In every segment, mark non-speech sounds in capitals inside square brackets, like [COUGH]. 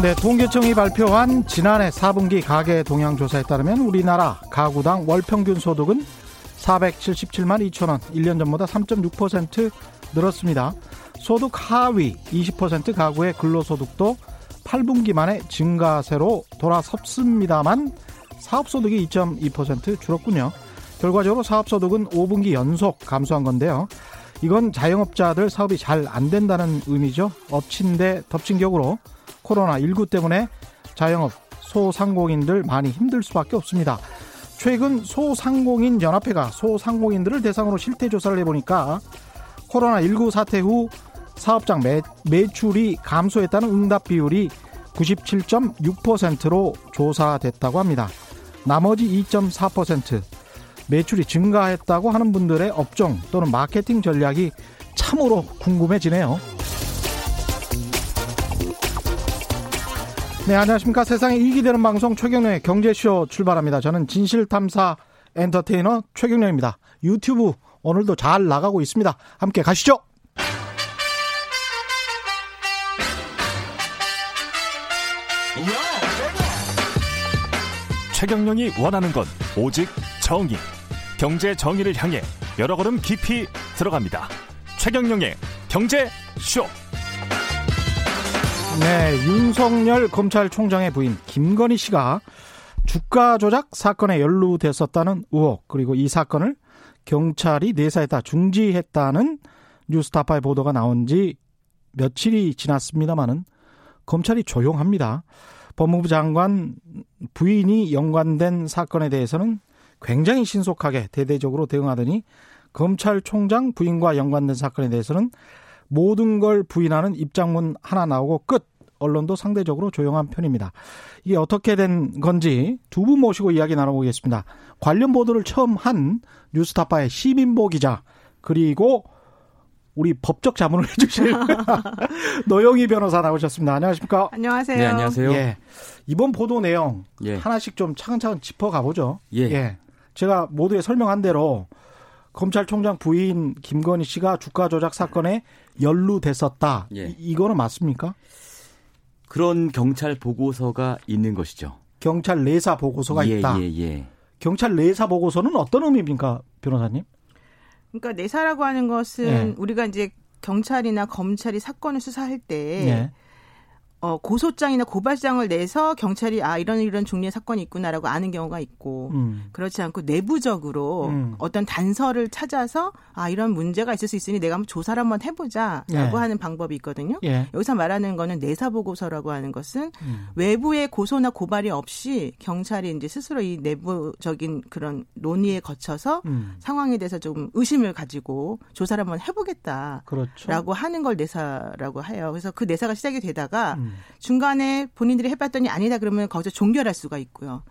네, 통계청이 발표한 지난해 4분기 가계 동향 조사에 따르면 우리나라 가구당 월 평균 소득은 477만 2천 원, 1년 전보다 3.6% 늘었습니다. 소득 하위 20% 가구의 근로소득도 8분기 만에 증가세로 돌아섰습니다만 사업소득이 2.2% 줄었군요. 결과적으로 사업소득은 5분기 연속 감소한 건데요. 이건 자영업자들 사업이 잘 안 된다는 의미죠. 엎친 데 덮친 격으로 코로나19 때문에 자영업, 소상공인들 많이 힘들 수밖에 없습니다. 최근 소상공인 연합회가 소상공인들을 대상으로 실태 조사를 해보니까 코로나19 사태 후 사업장 매, 매출이 감소했다는 응답 비율이 97.6%로 조사됐다고 합니다. 나머지 2.4% 매출이 증가했다고 하는 분들의 업종 또는 마케팅 전략이 참으로 궁금해지네요. 네, 안녕하십니까. 세상에 이익이 되는 방송 최경련의 경제쇼 출발합니다. 저는 진실탐사 엔터테이너 최경련입니다. 유튜브 오늘도 잘 나가고 있습니다. 함께 가시죠. 최경련이 원하는 건 오직 정의. 경제 정의를 향해 여러 걸음 깊이 들어갑니다. 최경영의 경제 쇼. 네, 윤석열 검찰총장의 부인 김건희 씨가 주가 조작 사건에 연루됐었다는 의혹 그리고 이 사건을 경찰이 내사했다 중지했다는 뉴스타파의 보도가 나온 지 며칠이 지났습니다마는 검찰이 조용합니다. 법무부 장관 부인이 연관된 사건에 대해서는 굉장히 신속하게 대대적으로 대응하더니 검찰총장 부인과 연관된 사건에 대해서는 모든 걸 부인하는 입장문 하나 나오고 끝. 언론도 상대적으로 조용한 편입니다. 이게 어떻게 된 건지 두 분 모시고 이야기 나눠보겠습니다. 관련 보도를 처음 한 뉴스타파의 시민보 기자 그리고 우리 법적 자문을 [LAUGHS] 해주실 [LAUGHS] 노영희 변호사 나오셨습니다. 안녕하십니까? 안녕하세요. 네, 안녕하세요. 예. 이번 보도 내용 예. 하나씩 좀 차근차근 짚어가 보죠. 예. 제가 모두에 설명한 대로 검찰총장 부인 김건희 씨가 주가 조작 사건에 연루됐었다. 예. 이- 이거는 맞습니까? 그런 경찰 보고서가 있는 것이죠. 경찰 내사 보고서가 예, 있다. 예, 예. 경찰 내사 보고서는 어떤 의미입니까, 변호사님? 그러니까 내사라고 하는 것은 네. 우리가 이제 경찰이나 검찰이 사건을 수사할 때 네. 어, 고소장이나 고발장을 내서 경찰이 아 이런 이런 종류의 사건이 있구나라고 아는 경우가 있고 음. 그렇지 않고 내부적으로 음. 어떤 단서를 찾아서 아 이런 문제가 있을 수 있으니 내가 한번 조사를 한번 해보자라고 네. 하는 방법이 있거든요. 예. 여기서 말하는 거는 내사 보고서라고 하는 것은 음. 외부의 고소나 고발이 없이 경찰이 이제 스스로 이 내부적인 그런 논의에 거쳐서 음. 상황에 대해서 좀 의심을 가지고 조사를 한번 해보겠다라고 그렇죠. 하는 걸 내사라고 해요. 그래서 그 내사가 시작이 되다가 음. 중간에 본인들이 해봤더니 아니다 그러면 거기서 종결할 수가 있고요.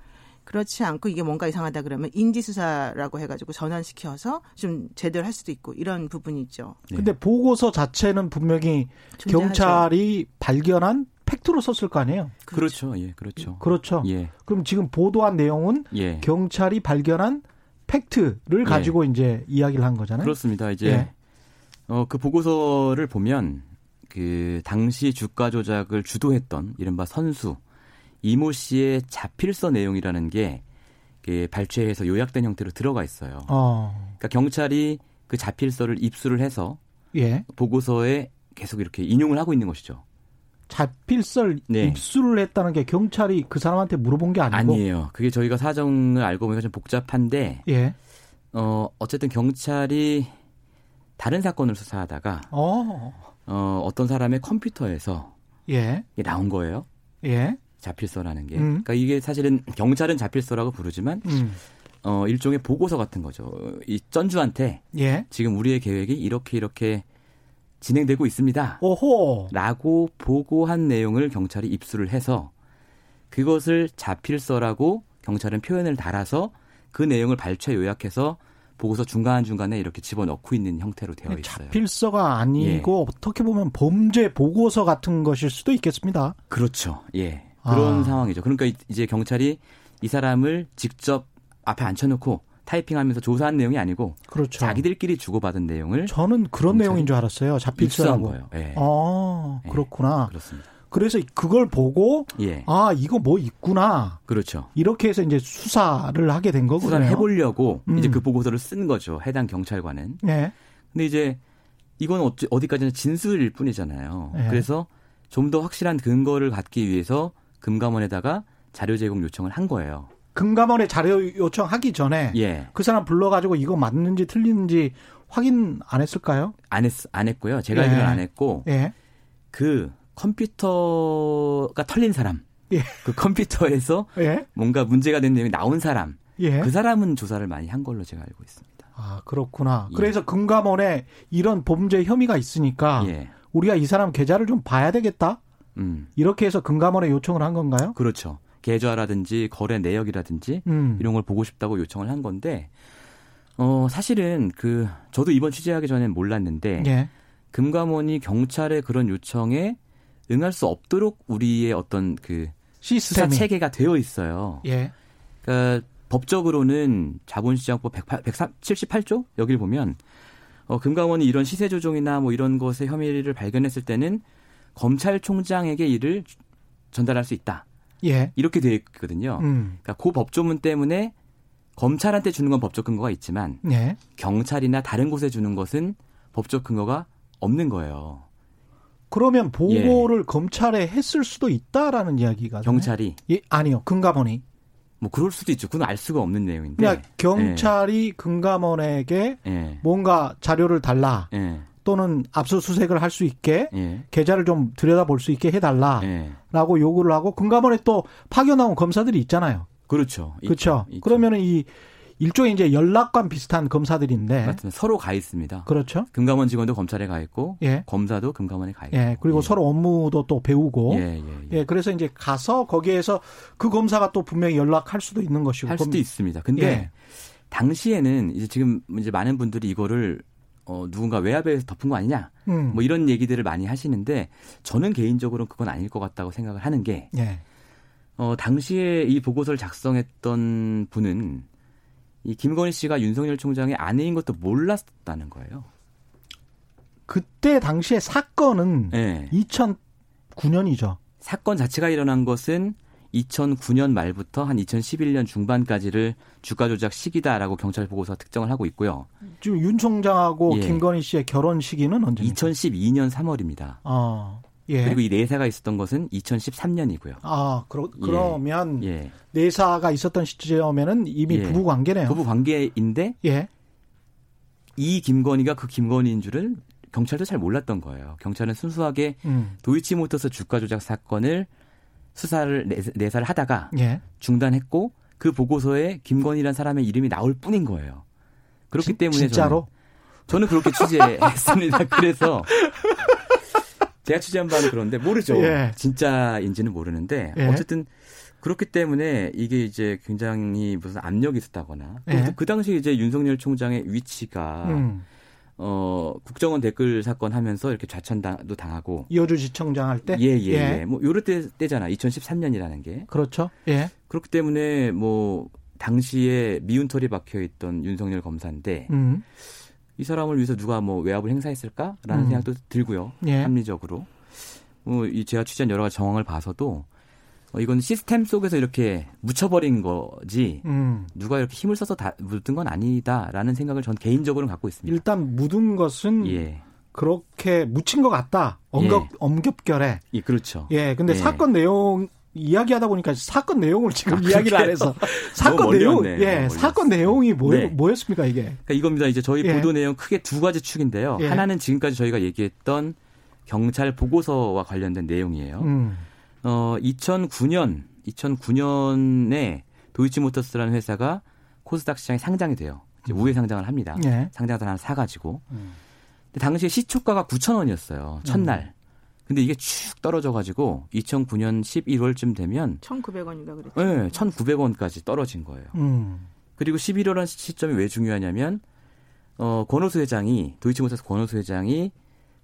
그렇지 않고 이게 뭔가 이상하다 그러면 인지수사라고 해가지고 전환시켜서 좀 제대로 할 수도 있고 이런 부분이 있죠. 네. 근데 보고서 자체는 분명히 존재하죠. 경찰이 발견한 팩트로 썼을 거 아니에요? 그렇죠. 예, 그렇죠. 그렇죠. 예, 그럼 지금 보도한 내용은 예. 경찰이 발견한 팩트를 가지고 이제 이야기를 한 거잖아요. 그렇습니다. 이제 예. 어, 그 보고서를 보면 그 당시 주가 조작을 주도했던 이른바 선수 이모 씨의 자필서 내용이라는 게그 발췌해서 요약된 형태로 들어가 있어요. 어, 그러니까 경찰이 그 자필서를 입수를 해서 예. 보고서에 계속 이렇게 인용을 하고 있는 것이죠. 자필설 네. 입수를 했다는 게 경찰이 그 사람한테 물어본 게 아니고 아니에요. 그게 저희가 사정을 알고 보니까 좀 복잡한데 예. 어, 어쨌든 경찰이 다른 사건을 수사하다가 어. 어, 어떤 사람의 컴퓨터에서 예. 이게 나온 거예요. 예. 자필서라는 게. 음. 그러니까 이게 사실은 경찰은 자필서라고 부르지만 음. 어, 일종의 보고서 같은 거죠. 이 전주한테 예. 지금 우리의 계획이 이렇게 이렇게 진행되고 있습니다. 오호. 라고 보고한 내용을 경찰이 입수를 해서 그것을 자필서라고 경찰은 표현을 달아서 그 내용을 발췌 요약해서 보고서 중간 중간에 이렇게 집어넣고 있는 형태로 되어 있어요. 자필서가 아니고 예. 어떻게 보면 범죄 보고서 같은 것일 수도 있겠습니다. 그렇죠. 예. 그런 아. 상황이죠. 그러니까 이제 경찰이 이 사람을 직접 앞에 앉혀놓고 타이핑하면서 조사한 내용이 아니고 그렇죠. 자기들끼리 주고받은 내용을 저는 그런 내용인 줄 알았어요. 자필서라고. 거예요. 예. 아, 그렇구나. 예. 그렇습니다. 그래서 그걸 보고 예. 아 이거 뭐 있구나. 그렇죠. 이렇게 해서 이제 수사를 하게 된 거고요. 수사를 해보려고 음. 이제 그 보고서를 쓴 거죠. 해당 경찰관은. 네. 근데 이제 이건 어찌, 어디까지나 진술일 뿐이잖아요. 네. 그래서 좀 더 확실한 근거를 갖기 위해서 금감원에다가 자료 제공 요청을 한 거예요. 금감원에 자료 요청하기 전에 예. 그 사람 불러가지고 이거 맞는지 틀리는지 확인 안 했을까요? 안 했, 안 했고요. 제가 예. 알기로는 안 했고 예. 그 컴퓨터가 털린 사람, 예. 그 컴퓨터에서 예. 뭔가 문제가 된 내용이 나온 사람, 예. 그 사람은 조사를 많이 한 걸로 제가 알고 있습니다. 아 그렇구나. 예. 그래서 금감원에 이런 범죄 혐의가 있으니까 예. 우리가 이 사람 계좌를 좀 봐야 되겠다. 음. 이렇게 해서 금감원에 요청을 한 건가요? 그렇죠. 계좌라든지 거래 내역이라든지 음. 이런 걸 보고 싶다고 요청을 한 건데 어 사실은 그 저도 이번 취재하기 전엔 몰랐는데 예. 금감원이 경찰의 그런 요청에 응할 수 없도록 우리의 어떤 그 시스템 체계가 되어 있어요. 예. 그러니까 법적으로는 자본시장법 108, 178조 여기를 보면 어, 금감원이 이런 시세 조종이나 뭐 이런 것에 혐의를 발견했을 때는 검찰총장에게 이를 전달할 수 있다. 예. 이렇게 되어 있거든요. 음. 그러니까 그 법조문 때문에 검찰한테 주는 건 법적 근거가 있지만 예. 경찰이나 다른 곳에 주는 것은 법적 근거가 없는 거예요. 그러면 보고를 예. 검찰에 했을 수도 있다라는 이야기가 경찰이 예, 아니요 금감원이 뭐 그럴 수도 있죠. 그건 알 수가 없는 내용인데. 그냥 경찰이 예. 금감원에게 예. 뭔가 자료를 달라 예. 또는 압수수색을 할 수 있게 예. 계좌를 좀 들여다볼 수 있게 해달라라고 요구를 하고 금감원에 또 파견 나온 검사들이 있잖아요. 그렇죠. 그렇죠. 그러면은 이 일종의 이제 연락관 비슷한 검사들인데 맞습니다. 서로 가 있습니다. 그렇죠. 금감원 직원도 검찰에 가 있고 예. 검사도 금감원에 가 있고. 예. 그리고 예. 서로 업무도 또 배우고. 예, 예, 예, 예. 그래서 이제 가서 거기에서 그 검사가 또 분명히 연락할 수도 있는 것이고. 할 수도 검... 있습니다. 근데 예. 당시에는 이제 지금 이제 많은 분들이 이거를 어, 누군가 외압에서 덮은 거 아니냐. 음. 뭐 이런 얘기들을 많이 하시는데 저는 개인적으로는 그건 아닐 것 같다고 생각을 하는 게 예. 어, 당시에 이 보고서를 작성했던 분은 이 김건희 씨가 윤석열 총장의 아내인 것도 몰랐다는 거예요. 그때 당시에 사건은 네. 2009년이죠. 사건 자체가 일어난 것은 2009년 말부터 한 2011년 중반까지를 주가 조작 시기다라고 경찰 보고서 특정을 하고 있고요. 지금 윤 총장하고 예. 김건희 씨의 결혼 시기는 언제입니까? 2012년 3월입니다. 아. 예. 그리고 이 내사가 있었던 것은 2013년이고요. 아, 그러, 그러면 예. 예. 내사가 있었던 시점에는 이미 예. 부부 관계네요. 부부 관계인데 예. 이 김건희가 그 김건희인 줄은 경찰도 잘 몰랐던 거예요. 경찰은 순수하게 음. 도이치모터스 주가 조작 사건을 수사를 내사를 하다가 예. 중단했고 그 보고서에 김건희라는 사람의 이름이 나올 뿐인 거예요. 그렇기 진, 때문에 진짜로 저는, 저는 그렇게 취재했습니다. [LAUGHS] 그래서 제가 취재한 바는 그런데 모르죠. [LAUGHS] 예. 진짜인지는 모르는데 예. 어쨌든 그렇기 때문에 이게 이제 굉장히 무슨 압력이 있었다거나 예. 그 당시 이제 윤석열 총장의 위치가 음. 어, 국정원 댓글 사건 하면서 이렇게 좌천도 당하고. 이호주지청장 할 때? 예, 예, 예. 뭐, 요럴 때, 때잖아. 2013년이라는 게. 그렇죠. 예. 그렇기 때문에 뭐, 당시에 미운 털이 박혀 있던 윤석열 검사인데, 음. 이 사람을 위해서 누가 뭐 외압을 행사했을까라는 음. 생각도 들고요. 예. 합리적으로. 뭐, 이 제가 취재한 여러 가지 정황을 봐서도 어, 이건 시스템 속에서 이렇게 묻혀버린 거지 음. 누가 이렇게 힘을 써서 다 묻은 건 아니다라는 생각을 전 개인적으로는 갖고 있습니다. 일단 묻은 것은 예. 그렇게 묻힌 것 같다. 엄격 예. 엄격결에. 예, 그렇죠. 예, 근데 예. 사건 내용 이야기하다 보니까 사건 내용을 지금 아, 이야기를 안 해서 사건 내용 예 사건 내용이 뭐, 네. 뭐였습니까 이게 그러니까 이겁니다 이제 저희 예. 보도 내용 크게 두 가지 축인데요 예. 하나는 지금까지 저희가 얘기했던 경찰 보고서와 관련된 내용이에요 음. 어 2009년 2009년에 도이치모터스라는 회사가 코스닥 시장에 상장이 돼요 이제 우회 상장을 합니다 예. 상장을 하나 사가지고 음. 근데 당시에 시초가가 9천 원이었어요 첫날 음. 근데 이게 축 떨어져 가지고 2009년 11월쯤 되면 1,900원인가 그랬죠. 네, 1,900원까지 떨어진 거예요. 음. 그리고 11월한 시점이 왜 중요하냐면 어 권오수 회장이 도이치모터스 권오수 회장이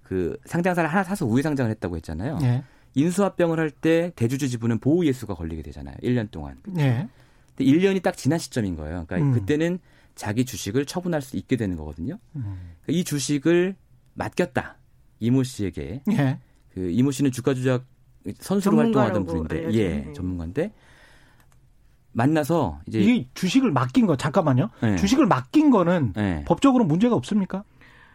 그 상장사를 하나 사서 우회 상장을 했다고 했잖아요. 예. 인수합병을 할 때 대주주 지분은 보호 예수가 걸리게 되잖아요. 1년 동안. 예. 근데 1년이 딱 지난 시점인 거예요. 그러니까 음. 그때는 자기 주식을 처분할 수 있게 되는 거거든요. 음. 그러니까 이 주식을 맡겼다. 이모 씨에게. 예. 그 이모 씨는 주가 조작 선수로 활동하던 분인데, 예. 전문가인데 만나서 이제 이 주식을 맡긴 거 잠깐만요. 예. 주식을 맡긴 거는 예. 법적으로 문제가 없습니까?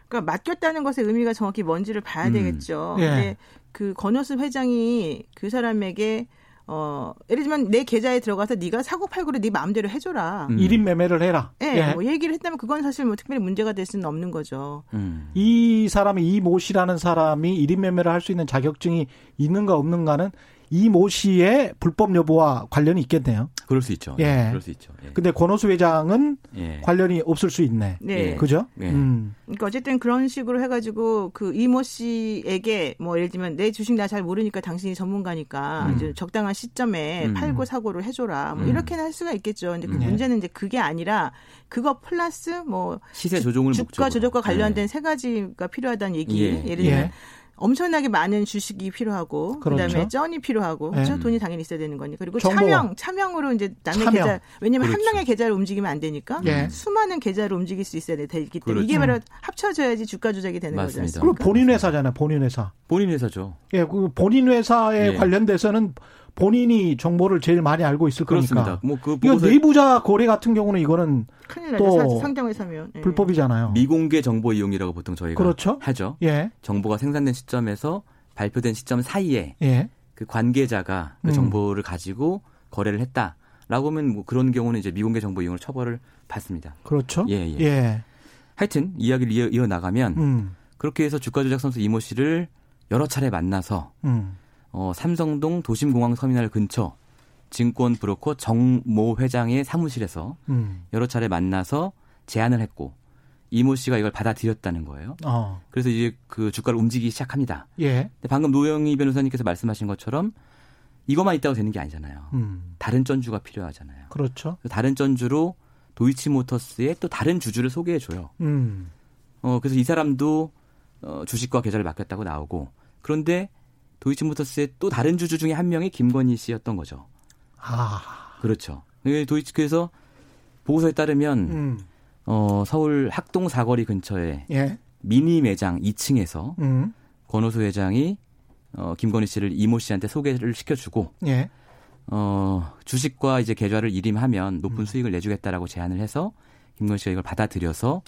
그러니까 맡겼다는 것의 의미가 정확히 뭔지를 봐야 음. 되겠죠. 예. 근데 그 권호수 회장이 그 사람에게 어 예를 들면 내 계좌에 들어가서 네가 사고 팔고를 네 마음대로 해줘라. 음. 일 1인 매매를 해라. 예, 예. 뭐 얘기를 했다면 그건 사실 뭐 특별히 문제가 될 수는 없는 거죠. 음. 이 사람이 이 모 씨라는 사람이 1인 매매를 할 수 있는 자격증이 있는가 없는가는 이 모 씨의 불법 여부와 관련이 있겠네요. 그럴 수 있죠. 예. 그럴 수 있죠. 예. 근데 권호수 회장은 예. 관련이 없을 수 있네. 네. 예. 그죠? 예. 음. 그러니까 어쨌든 그런 식으로 해가지고 그 이 모 씨에게 뭐 예를 들면 내 주식 나 잘 모르니까 당신이 전문가니까 음. 이제 적당한 시점에 음. 팔고 사고를 해줘라. 뭐 음. 이렇게는 할 수가 있겠죠. 근데 그 네. 문제는 이제 그게 아니라 그거 플러스 뭐 시세 조종을 주가 목적으로. 조작과 관련된 예. 세 가지가 필요하다는 얘기. 예. 예. 를 들면 예. 엄청나게 많은 주식이 필요하고 그 그렇죠. 다음에 쩐이 필요하고 그렇죠? 예. 돈이 당연히 있어야 되는 거니 그리고 정보. 차명 차명으로 이제 남의 차명. 계좌 왜냐면 한 그렇죠. 명의 계좌를 움직이면 안 되니까 예. 수많은 계좌를 움직일 수 있어야 되기 때문에 그렇죠. 이게 바로 합쳐져야지 주가 조작이 되는 맞습니다. 거죠. 그리고 본인 회사잖아요. 본인 회사. 본인 회사죠. 예, 그 본인 회사에 예. 관련돼서는 본인이 정보를 제일 많이 알고 있을 그렇습니다. 거니까. 뭐그 이거 보고서 내부자 거래 같은 경우는 이거는 큰일 또 상장회사면 예. 불법이잖아요. 미공개 정보 이용이라고 보통 저희가 그렇죠. 하죠. 예, 정보가 생산된 시점에서 발표된 시점 사이에 예. 그 관계자가 그 음. 정보를 가지고 거래를 했다라고 하면 뭐 그런 경우는 이제 미공개 정보 이용을 처벌을 받습니다. 그렇죠. 예, 예. 예. 하여튼 이야기를 이어, 이어 나가면 음, 그렇게 해서 주가 조작 선수 이모 씨를 여러 차례 만나서 음. 어, 삼성동 도심공항 터미널 근처 증권 브로커 정 모 회장의 사무실에서 음. 여러 차례 만나서 제안을 했고 이모 씨가 이걸 받아들였다는 거예요. 어. 그래서 이제 그 주가를 움직이기 시작합니다. 예. 근데 방금 노영희 변호사님께서 말씀하신 것처럼 이것만 있다고 되는 게 아니잖아요. 음. 다른 전주가 필요하잖아요. 그렇죠. 다른 전주로 도이치모터스의 또 다른 주주를 소개해 줘요. 음. 어 그래서 이 사람도 어, 주식과 계좌를 맡겼다고 나오고 그런데 도이치모터스의 또 다른 주주 중에 한 명이 김건희 씨였던 거죠. 아. 그렇죠. 그 도이치 그래서 보고서에 따르면 음. 어, 서울 학동 사거리 근처에 예. 미니 매장 2층에서 음. 권호수 회장이 어, 김건희 씨를 이모 씨한테 소개를 시켜주고 예. 어, 주식과 이제 계좌를 일임하면 음. 높은 수익을 내주겠다라고 제안을 해서 김건희 씨가 이걸 받아들여서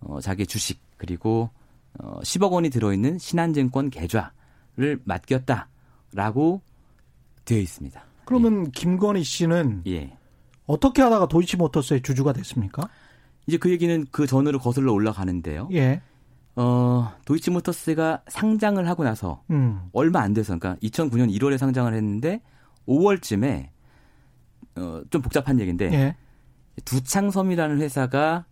어, 자기 주식 그리고 어, 10억 원이 들어있는 신한증권 계좌 를 맡겼다라고 되어 있습니다. 그러면 김건희 씨는 예. 어떻게 하다가 도이치모터스의 주주가 됐습니까? 이제 그 얘기는 그 전으로 거슬러 올라가는데요. 예. 어, 도이치모터스가 상장을 하고 나서 음. 얼마 안 돼서 그러니까 2009년 1월에 상장을 했는데 5월쯤에 어, 좀 복잡한 얘기인데 예. 두창섬이라는 회사가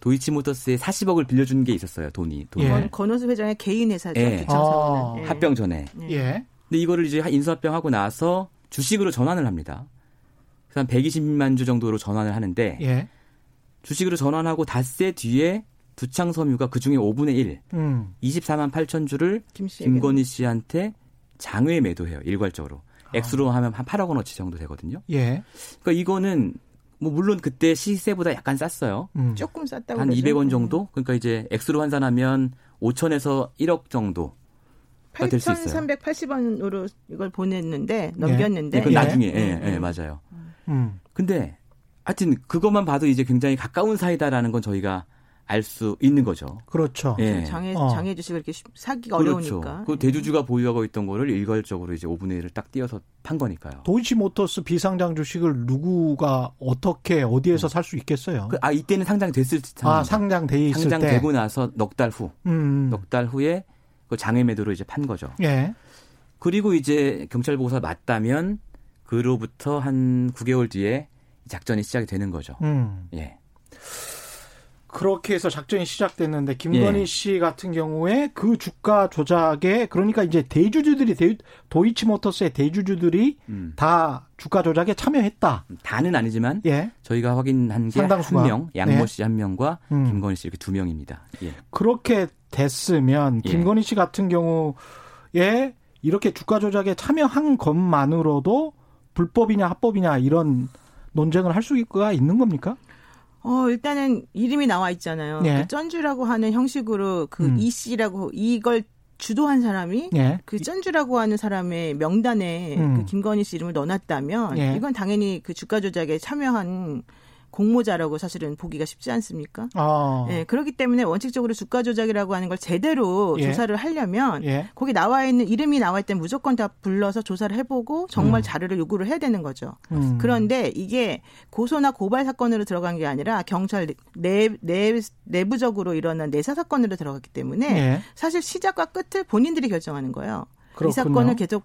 도이치모터스에 40억을 빌려준 게 있었어요. 돈이. 돈이. 예. 건- 권호수 회장의 개인 회사죠. 예. 예. 합병 전에. 예. 근데 이거를 이제 인수합병하고 나서 주식으로 전환을 합니다. 그래서 한 120만 주 정도로 전환을 하는데 예. 주식으로 전환하고 닷새 뒤에 두창 섬유가 그중에 5분의 1, 음. 24만 8천 주를 김. 김건희 씨한테 장외 매도해요. 일괄적으로. 아. 액수로 하면 한 8억 원어치 정도 되거든요. 예. 그러니까 이거는 뭐 물론 그때 시세보다 약간 쌌어요. 음. 조금 쌌다고 한 그러죠. 200원 정도? 그러니까 이제 액수로 환산하면 5천에서 1억 정도. 가될수 있어요. 8,380원으로 이걸 보냈는데 넘겼는데 그 예. 나중에 예, 음, 예, 음. 맞아요. 음. 근데 하여튼 그것만 봐도 이제 굉장히 가까운 사이다라는 건 저희가 알 수 있는 거죠. 그렇죠. 예. 장애 어. 장애 주식을 이렇게 쉽- 사기가 그렇죠. 어려우니까. 그 대주주가 보유하고 있던 거를 일괄적으로 이제 5분의 1을 딱 띄어서 판 거니까요. 도이치모터스 비상장 주식을 누구가 어떻게 어디에서 살수 있겠어요? 그, 아 이때는 상장됐을 아, 상황. 상장돼 있을 때. 상장되고 나서 넉 달 후, 음. 넉달 후에 그 장외 매도로 이제 판 거죠. 예. 그리고 이제 경찰 보고서 맞다면 그로부터 한 9개월 뒤에 작전이 시작이 되는 거죠. 음. 예. 그렇게 해서 작전이 시작됐는데 김건희 예. 씨 같은 경우에 그 주가 조작에 그러니까 이제 대주주들이 대, 도이치모터스의 대주주들이 음. 다 주가 조작에 참여했다. 다는 아니지만 예. 저희가 확인한 게. 한 명, 양모 네. 씨한 명과 음. 김건희 씨 이렇게 두 명입니다. 예. 그렇게 됐으면 예. 김건희 씨 같은 경우에 이렇게 주가 조작에 참여한 것만으로도 불법이냐 합법이냐 이런 논쟁을 할 수가 있는 겁니까? 어, 일단은 이름이 나와 있잖아요. 예. 그 쩐주라고 하는 형식으로 그 음. 이 씨라고 이걸 주도한 사람이 예. 그 쩐주라고 하는 사람의 명단에 음. 그 김건희 씨 이름을 넣어놨다면 예. 이건 당연히 그 주가 조작에 참여한 공모자라고 사실은 보기가 쉽지 않습니까? 아. 예, 그렇기 때문에 원칙적으로 주가 조작이라고 하는 걸 제대로 예. 조사를 하려면 예. 거기 나와 있는 이름이 나와 있다면 무조건 다 불러서 조사를 해보고 정말 자료를 요구를 해야 되는 거죠. 음. 그런데 이게 고소나 고발 사건으로 들어간 게 아니라 경찰 내, 내, 내부적으로 일어난 내사 사건으로 들어갔기 때문에 예. 사실 시작과 끝을 본인들이 결정하는 거예요. 그렇군요. 이 사건을 계속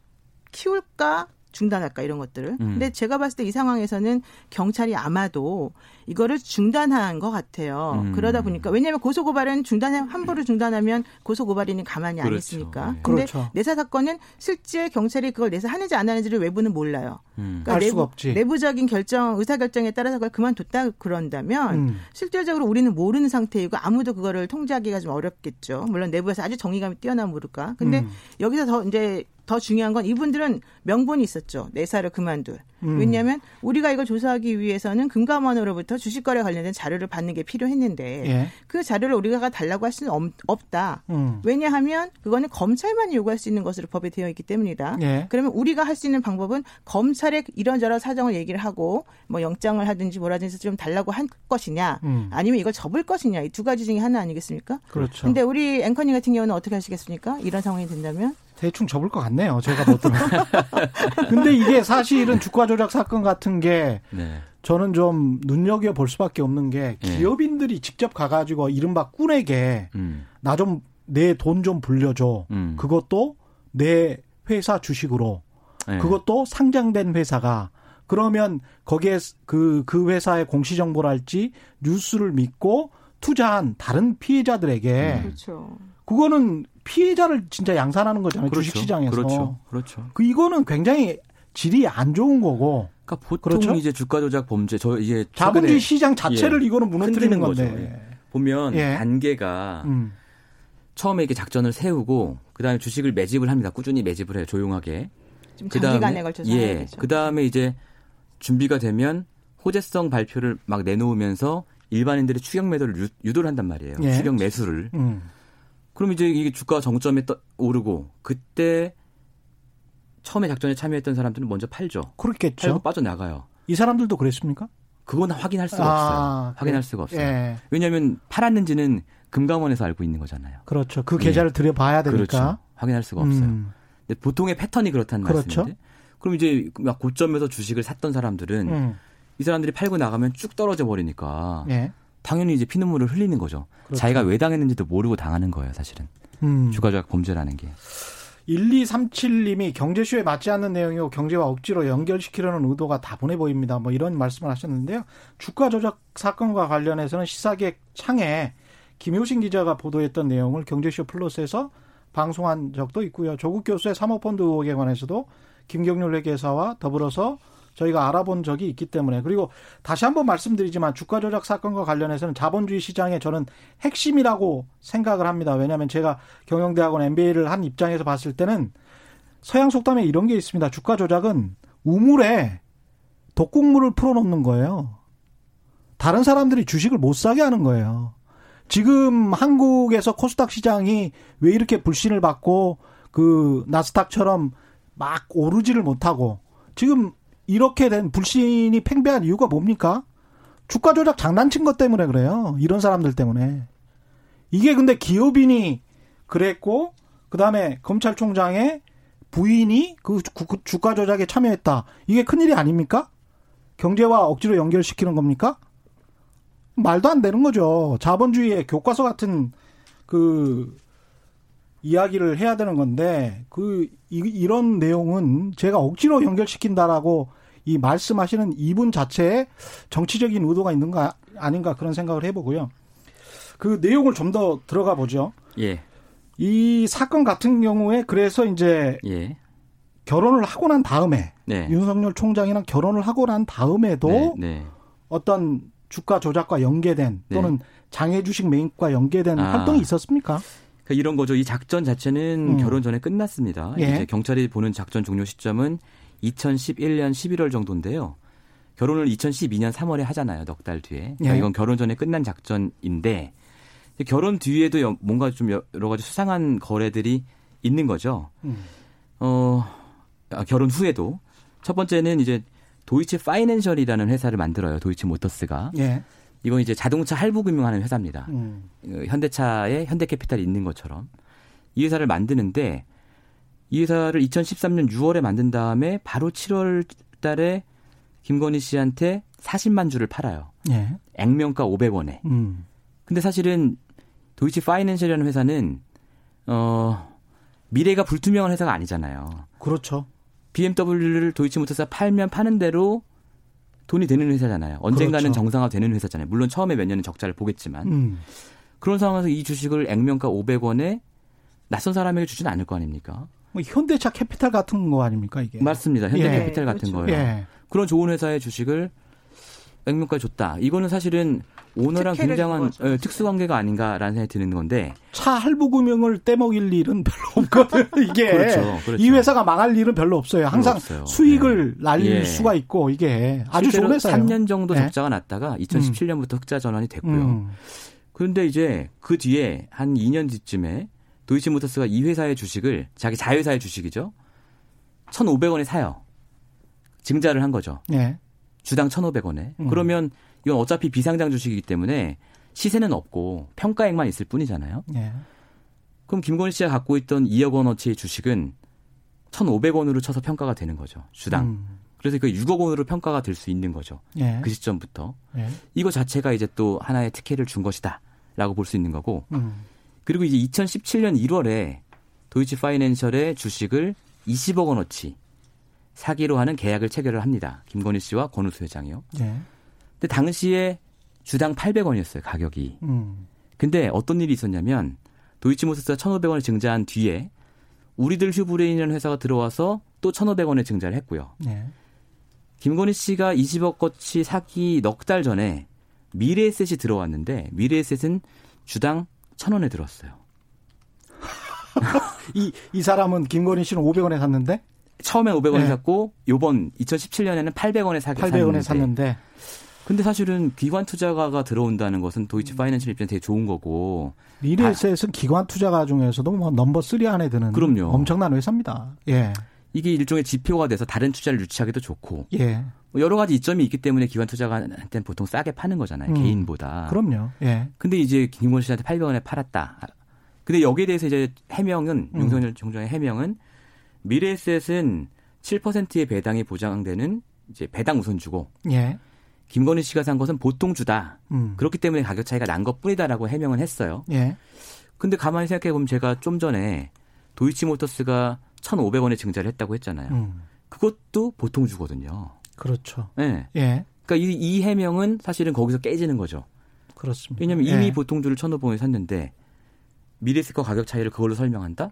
키울까 중단할까 이런 것들을. 음. 근데 제가 봤을 때 이 상황에서는 경찰이 아마도 이거를 중단한 것 같아요. 음. 그러다 보니까 왜냐하면 고소 고발은 중단해 함부로 중단하면 고소 고발인이 가만히 안 그렇죠. 있으니까. 네. 근데 그렇죠. 내사 사건은 실제 경찰이 그걸 내사 하는지 안 하는지를 외부는 몰라요. 음. 알 수가 내부, 없지. 내부적인 결정, 의사 결정에 따라서 그걸 그만뒀다 그런다면 음. 실질적으로 우리는 모르는 상태이고 아무도 그거를 통제하기가 좀 어렵겠죠. 물론 내부에서 아주 정의감이 뛰어나면 모를까. 근데 음. 여기서 더 이제 더 중요한 건 이분들은 명분이 있었죠. 내사를 그만둘. 음. 왜냐하면 우리가 이걸 조사하기 위해서는 금감원으로부터 주식거래 관련된 자료를 받는 게 필요했는데 예. 그 자료를 우리가 달라고 할 수는 없, 없다. 음. 왜냐하면 그거는 검찰만이 요구할 수 있는 것으로 법에 되어 있기 때문이다. 예. 그러면 우리가 할 수 있는 방법은 검찰에 이런저런 사정을 얘기를 하고 뭐 영장을 하든지 뭐라든지 좀 달라고 할 것이냐 음. 아니면 이걸 접을 것이냐 이 두 가지 중에 하나 아니겠습니까? 그렇죠. 근데 우리 앵커님 같은 경우는 어떻게 하시겠습니까? 이런 상황이 된다면 대충 접을 것 같네요. 제가 못 들어. [LAUGHS] 근데 이게 사실은 주가 조작 사건 같은 게 네. 저는 좀 눈여겨 볼 수밖에 없는 게 예. 기업인들이 직접 가가지고 이른바 꾼에게 음. 나좀 내 돈 좀 불려줘. 음. 그것도 내 회사 주식으로. 네. 그것도 상장된 회사가 그러면 거기에 그, 그 회사의 공시정보랄지 뉴스를 믿고 투자한 다른 피해자들에게 그렇죠. 그거는 피해자를 진짜 양산하는 거잖아요. 그렇죠. 주식시장에서. 그렇죠. 그렇죠. 그 이거는 굉장히 질이 안 좋은 거고 그러니까 보통 그렇죠? 이제 주가 조작 범죄 저 이게 자본주의 시장 자체를 예. 이거는 무너뜨리는. 거죠. 예. 보면 예. 단계가 음. 처음에 이렇게 작전을 세우고 그다음에 주식을 매집을 합니다. 꾸준히 매집을 해요. 조용하게. 좀 그다음에 장기간에 걸쳐서 해야 예. 되죠. 그다음에 이제 준비가 되면 호재성 발표를 막 내놓으면서 일반인들의 추격 매도를 유, 유도를 한단 말이에요. 예. 추격 매수를. 음. 그럼 이제 이게 주가 정점에 떠, 오르고 그때 처음에 작전에 참여했던 사람들은 먼저 팔죠. 그렇겠죠. 팔고 빠져나가요. 이 사람들도 그랬습니까? 그건 확인할 수가 아, 없어요. 확인할 수가 없어요. 예. 왜냐하면 팔았는지는 금감원에서 알고 있는 거잖아요. 그렇죠. 그 계좌를 들여봐야 되니까. 그렇죠. 확인할 수가 없어요. 음. 근데 보통의 패턴이 그렇다는 그렇죠. 말씀인데. 그럼 이제 막 고점에서 주식을 샀던 사람들은 음. 이 사람들이 팔고 나가면 쭉 떨어져 버리니까 예. 당연히 이제 피눈물을 흘리는 거죠. 그렇죠. 자기가 왜 당했는지도 모르고 당하는 거예요, 사실은. 음. 주가조작 범죄라는 게. 1237님이 경제쇼에 맞지 않는 내용이고 경제와 억지로 연결시키려는 의도가 다분해 보입니다. 뭐 이런 말씀을 하셨는데요. 주가 조작 사건과 관련해서는 시사기획 창에 김효신 기자가 보도했던 내용을 경제쇼 플러스에서 방송한 적도 있고요. 조국 교수의 사모펀드 의혹에 관해서도 김경률 회계사와 더불어서 저희가 알아본 적이 있기 때문에 그리고 다시 한번 말씀드리지만 주가 조작 사건과 관련해서는 자본주의 시장의 저는 핵심이라고 생각을 합니다. 왜냐하면 제가 경영대학원 MBA를 한 입장에서 봤을 때는 서양 속담에 이런 게 있습니다. 주가 조작은 우물에 독극물을 풀어놓는 거예요. 다른 사람들이 주식을 못 사게 하는 거예요. 지금 한국에서 코스닥 시장이 왜 이렇게 불신을 받고 그 나스닥처럼 막 오르지를 못하고 지금 이렇게 된 불신이 팽배한 이유가 뭡니까? 주가 조작 장난친 것 때문에 그래요. 이런 사람들 때문에. 이게 근데 기업인이 그랬고 그다음에 검찰총장의 부인이 그 주- 그 주가 조작에 참여했다. 이게 큰일이 아닙니까? 경제와 억지로 연결시키는 겁니까? 말도 안 되는 거죠. 자본주의의 교과서 같은 그 이야기를 해야 되는 건데 그 이, 이런 내용은 제가 억지로 연결시킨다라고 이 말씀하시는 이분 자체에 정치적인 의도가 있는가 아닌가 그런 생각을 해보고요. 그 내용을 좀 더 들어가 보죠. 예. 이 사건 같은 경우에 그래서 이제 예. 결혼을 하고 난 다음에 네. 윤석열 총장이랑 결혼을 하고 난 다음에도 네. 네. 어떤 주가 조작과 연계된 네. 또는 장애 주식 매입과 연계된 아. 활동이 있었습니까? 그러니까 이런 거죠. 이 작전 자체는 음. 결혼 전에 끝났습니다. 예. 이제 경찰이 보는 작전 종료 시점은 2011년 11월 정도인데요. 결혼을 2012년 3월에 하잖아요. 넉 달 뒤에. 그러니까 예. 이건 결혼 전에 끝난 작전인데 결혼 뒤에도 여- 뭔가 좀 여러 가지 수상한 거래들이 있는 거죠. 음. 어, 아, 결혼 후에도 첫 번째는 이제 도이치 파이낸셜이라는 회사를 만들어요. 도이치 모터스가. 예. 이건 이제 자동차 할부 금융하는 회사입니다. 음. 어, 현대차에 현대캐피탈이 있는 것처럼 이 회사를 만드는데 이 회사를 2013년 6월에 만든 다음에 바로 7월 달에 김건희 씨한테 40만 주를 팔아요. 예. 액면가 500원에. 음. 근데 사실은 도이치 파이낸셜이라는 회사는 어 미래가 불투명한 회사가 아니잖아요. 그렇죠. BMW를 도이치모터스가 팔면 파는 대로 돈이 되는 회사잖아요. 언젠가는 그렇죠. 정상화 되는 회사잖아요. 물론 처음에 몇 년은 적자를 보겠지만 음. 그런 상황에서 이 주식을 액면가 500원에 낯선 사람에게 주지는 않을 거 아닙니까? 뭐 현대차 캐피탈 같은 거 아닙니까 이게? 맞습니다. 예. 현대캐피탈 같은 그렇죠. 거예요. 예. 그런 좋은 회사의 주식을 액면가에 줬다. 이거는 사실은 오너랑 굉장한. 예, 특수관계가 아닌가라는 생각이 드는 건데 차 할부 금융을 떼먹일 일은 별로 없거든. [LAUGHS] 이게 그렇죠, 그렇죠. 이 회사가 망할 일은 별로 없어요. 항상 없어요. 수익을 네. 날릴 예. 수가 있고 이게 아주 좋은 회사예요. 3년 정도 네. 적자가 났다가 2017년부터 흑자 전환이 됐고요. 음. 그런데 이제 그 뒤에 한 2년 뒤쯤에 도이치모터스가 이 회사의 주식을 자기 자회사의 주식이죠. 1,500원에 사요. 증자를 한 거죠. 예. 주당 1,500원에. 음. 그러면 이건 어차피 비상장 주식이기 때문에 시세는 없고 평가액만 있을 뿐이잖아요. 예. 그럼 김건희 씨가 갖고 있던 2억 원어치의 주식은 1,500원으로 쳐서 평가가 되는 거죠. 주당. 음. 그래서 그 6억 원으로 평가가 될 수 있는 거죠. 예. 그 시점부터. 예. 이거 자체가 이제 또 하나의 특혜를 준 것이다라고 볼 수 있는 거고. 음. 그리고 이제 2017년 1월에 도이치 파이낸셜의 주식을 20억 원어치 사기로 하는 계약을 체결을 합니다. 김건희 씨와 권우수 회장이요. 예. 근데 당시에 주당 800원이었어요, 가격이. 음. 근데 어떤 일이 있었냐면 도이치모터스가 1,500원을 증자한 뒤에 우리들 휴브레인이라는 회사가 들어와서 또 1,500원에 증자를 했고요. 예. 김건희 씨가 20억 거치 사기 넉 달 전에 미래에셋이 들어왔는데 미래에셋은 주당 1,000원에 들었어요. [LAUGHS] 이, 이 사람은 김건희 씨는 500원에 샀는데 처음에 500원에 네. 샀고 요번 2017년에는 800원에 사기 800원에 샀는데 근데 사실은 기관 투자가가 들어온다는 것은 도이치 파이낸셜 입장에 되게 좋은 거고 미래에셋은 기관 투자가 중에서도 뭐 넘버 3 안에 드는 그럼요. 엄청난 회사입니다. 예. 이게 일종의 지표가 돼서 다른 투자를 유치하기도 좋고 예. 뭐 여러 가지 이점이 있기 때문에 기관 투자가한테는 보통 싸게 파는 거잖아요. 음. 개인보다. 그럼요. 예. 근데 이제 김건희 씨한테 800원에 팔았다. 근데 여기에 대해서 이제 해명은 음. 윤석열 총장의 해명은 미래에셋은 7%의 배당이 보장되는 이제 배당 우선 주고 예. 김건희 씨가 산 것은 보통 주다. 음. 그렇기 때문에 가격 차이가 난 것뿐이다라고 해명을 했어요. 예. 근데 가만히 생각해 보면 제가 좀 전에 도이치모터스가 1,500원에 증자를 했다고 했잖아요. 음. 그것도 보통 주거든요. 그렇죠. 네. 예. 그러니까 이, 이 해명은 사실은 거기서 깨지는 거죠. 그렇습니다. 왜냐하면 이미 예. 보통주를 1,500원에 샀는데 미래세과 가격 차이를 그걸로 설명한다?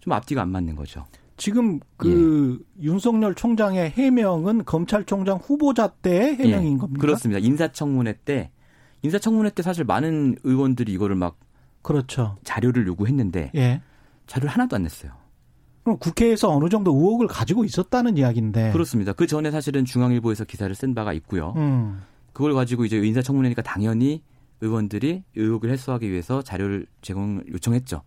좀 앞뒤가 안 맞는 거죠. 지금 그 윤석열 총장의 해명은 검찰총장 후보자 때의 해명인 예, 겁니까? 그렇습니다. 인사청문회 때 인사청문회 때 사실 많은 의원들이 이거를 막 그렇죠. 자료를 요구했는데 예. 자료를 하나도 안 냈어요. 그럼 국회에서 어느 정도 의혹을 가지고 있었다는 이야기인데. 그렇습니다. 그 전에 사실은 중앙일보에서 기사를 쓴 바가 있고요. 음. 그걸 가지고 이제 인사청문회니까 당연히 의원들이 의혹을 해소하기 위해서 자료를 제공 요청했죠.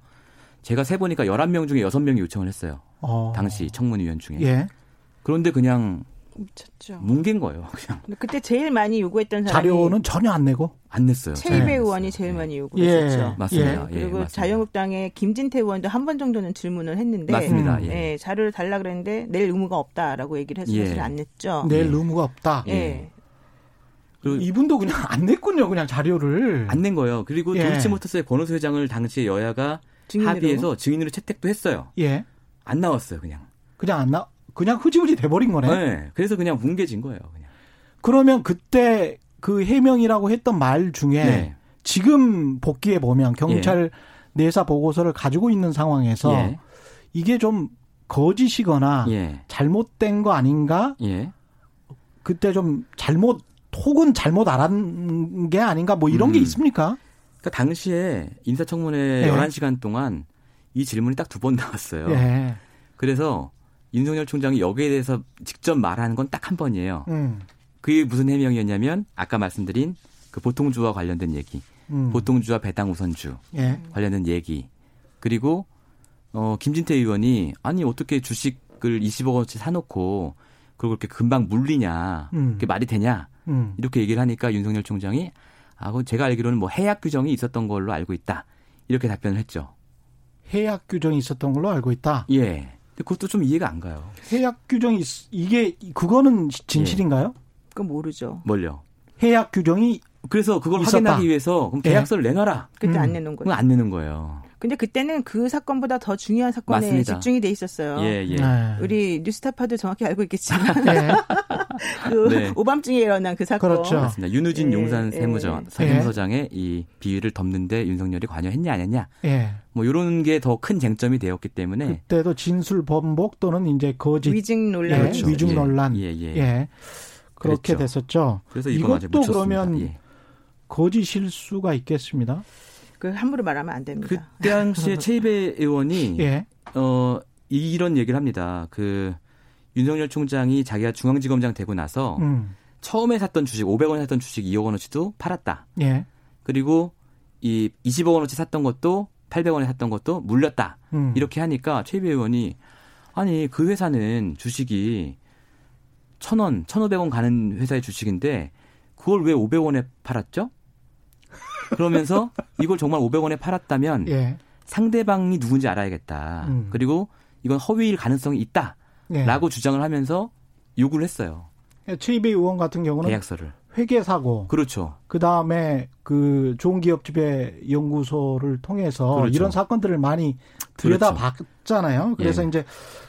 제가 세 보니까 11명 중에 6명이 요청을 했어요. 어. 당시 청문위원 중에. 예. 그런데 그냥 미쳤죠. 뭉갠 거예요. 그냥 근데 그때 제일 많이 요구했던 사람이 자료는 전혀 안 내고. 안 냈어요. 최이배 네. 의원이 제일 네. 많이 예. 요구했었죠. 맞습니다. 예, 그리고 맞습니다. 자유한국당의 김진태 의원도 한 번 정도는 질문을 했는데 맞습니다. 음. 예. 예, 자료를 달라 그랬는데 낼 의무가 없다라고 얘기를 해서 예. 사실 안 냈죠. 낼 예. 의무가 없다. 예. 그리고 이분도 그냥 안 냈군요. 그냥 자료를. 안 낸 거예요. 그리고 예. 도이치모터스의 권오수 회장을 당시에 여야가 증인으로. 합의해서 증인으로 채택도 했어요. 예. 안 나왔어요, 그냥. 그냥 안 나. 그냥 흐지부지 돼버린 거네. 네. 그래서 그냥 뭉개진 거예요, 그냥. 그러면 그때 그 해명이라고 했던 말 중에 네. 지금 복귀해 보면 경찰 예. 내사 보고서를 가지고 있는 상황에서 예. 이게 좀 거짓이거나 예. 잘못된 거 아닌가? 예. 그때 좀 잘못 혹은 잘못 알았는 게 아닌가 뭐 이런 음. 게 있습니까? 그러니까 당시에 인사청문회 예. 11시간 동안 이 질문이 딱 두 번 나왔어요. 예. 그래서 윤석열 총장이 여기에 대해서 직접 말하는 건 딱 한 번이에요. 음. 그게 무슨 해명이었냐면 아까 말씀드린 그 보통주와 관련된 얘기, 음. 보통주와 배당 우선주 예. 관련된 얘기, 그리고 어 김진태 의원이 아니 어떻게 주식을 20억 원치 사놓고 그걸 그렇게 금방 물리냐, 음. 그게 말이 되냐 음. 이렇게 얘기를 하니까 윤석열 총장이 아, 그 제가 알기로는 뭐 해약 규정이 있었던 걸로 알고 있다 이렇게 답변을 했죠. 해약 규정이 있었던 걸로 알고 있다. 예. 그것도 좀 이해가 안 가요. 해약 규정이 이게 그거는 진실인가요? 예. 그건 모르죠. 뭘요? 해약 규정이 그래서 그걸 있었다. 확인하기 위해서 그럼 계약서를 예. 내놔라. 그때 음. 안 내는 거예요. 안 내는 거예요. 근데 그때는 그 사건보다 더 중요한 사건에 맞습니다. 집중이 돼 있었어요. 예, 예. 네. 우리 뉴스타파도 정확히 알고 있겠지만 네. [LAUGHS] [LAUGHS] 그 네. 오밤중에 일어난 그 사건. 그렇죠. 맞습니다. 윤우진 예, 용산 예. 세무장 세무서장의 이 비위를 덮는데 윤석열이 관여했냐 안 했냐. 예. 뭐 이런 게 더 큰 쟁점이 되었기 때문에 그때도 진술 번복 또는 이제 거짓 위증 논란, 예, 그렇죠. 위증 논란. 예, 예. 예. 그렇게 그랬죠. 됐었죠. 그래서 이것도 그러면 거짓일 수가 있겠습니다. 그 함부로 말하면 안 됩니다. 그 당시에 [LAUGHS] 최이배 의원이 예. 어 이런 얘기를 합니다. 그 윤석열 총장이 자기가 중앙지검장 되고 나서 음. 처음에 샀던 주식 500원에 샀던 주식 2억 원어치도 팔았다. 예. 그리고 이 20억 원어치 샀던 것도 800원에 샀던 것도 물렸다. 음. 이렇게 하니까 최이배 의원이 아니 그 회사는 주식이 1,000원, 1,500원 가는 회사의 주식인데 그걸 왜 500원에 팔았죠? 그러면서 [LAUGHS] 이걸 정말 500원에 팔았다면 예. 상대방이 누군지 알아야겠다. 음. 그리고 이건 허위일 가능성이 있다 라고 예. 주장을 하면서 요구를 했어요. 예, 최이배 의원 같은 경우는 계약서를 회계 사고 그렇죠. 그 다음에 그 좋은 기업 지배 연구소를 통해서 그렇죠. 이런 사건들을 많이 들여다 그렇죠. 봤잖아요. 그래서 예. 이제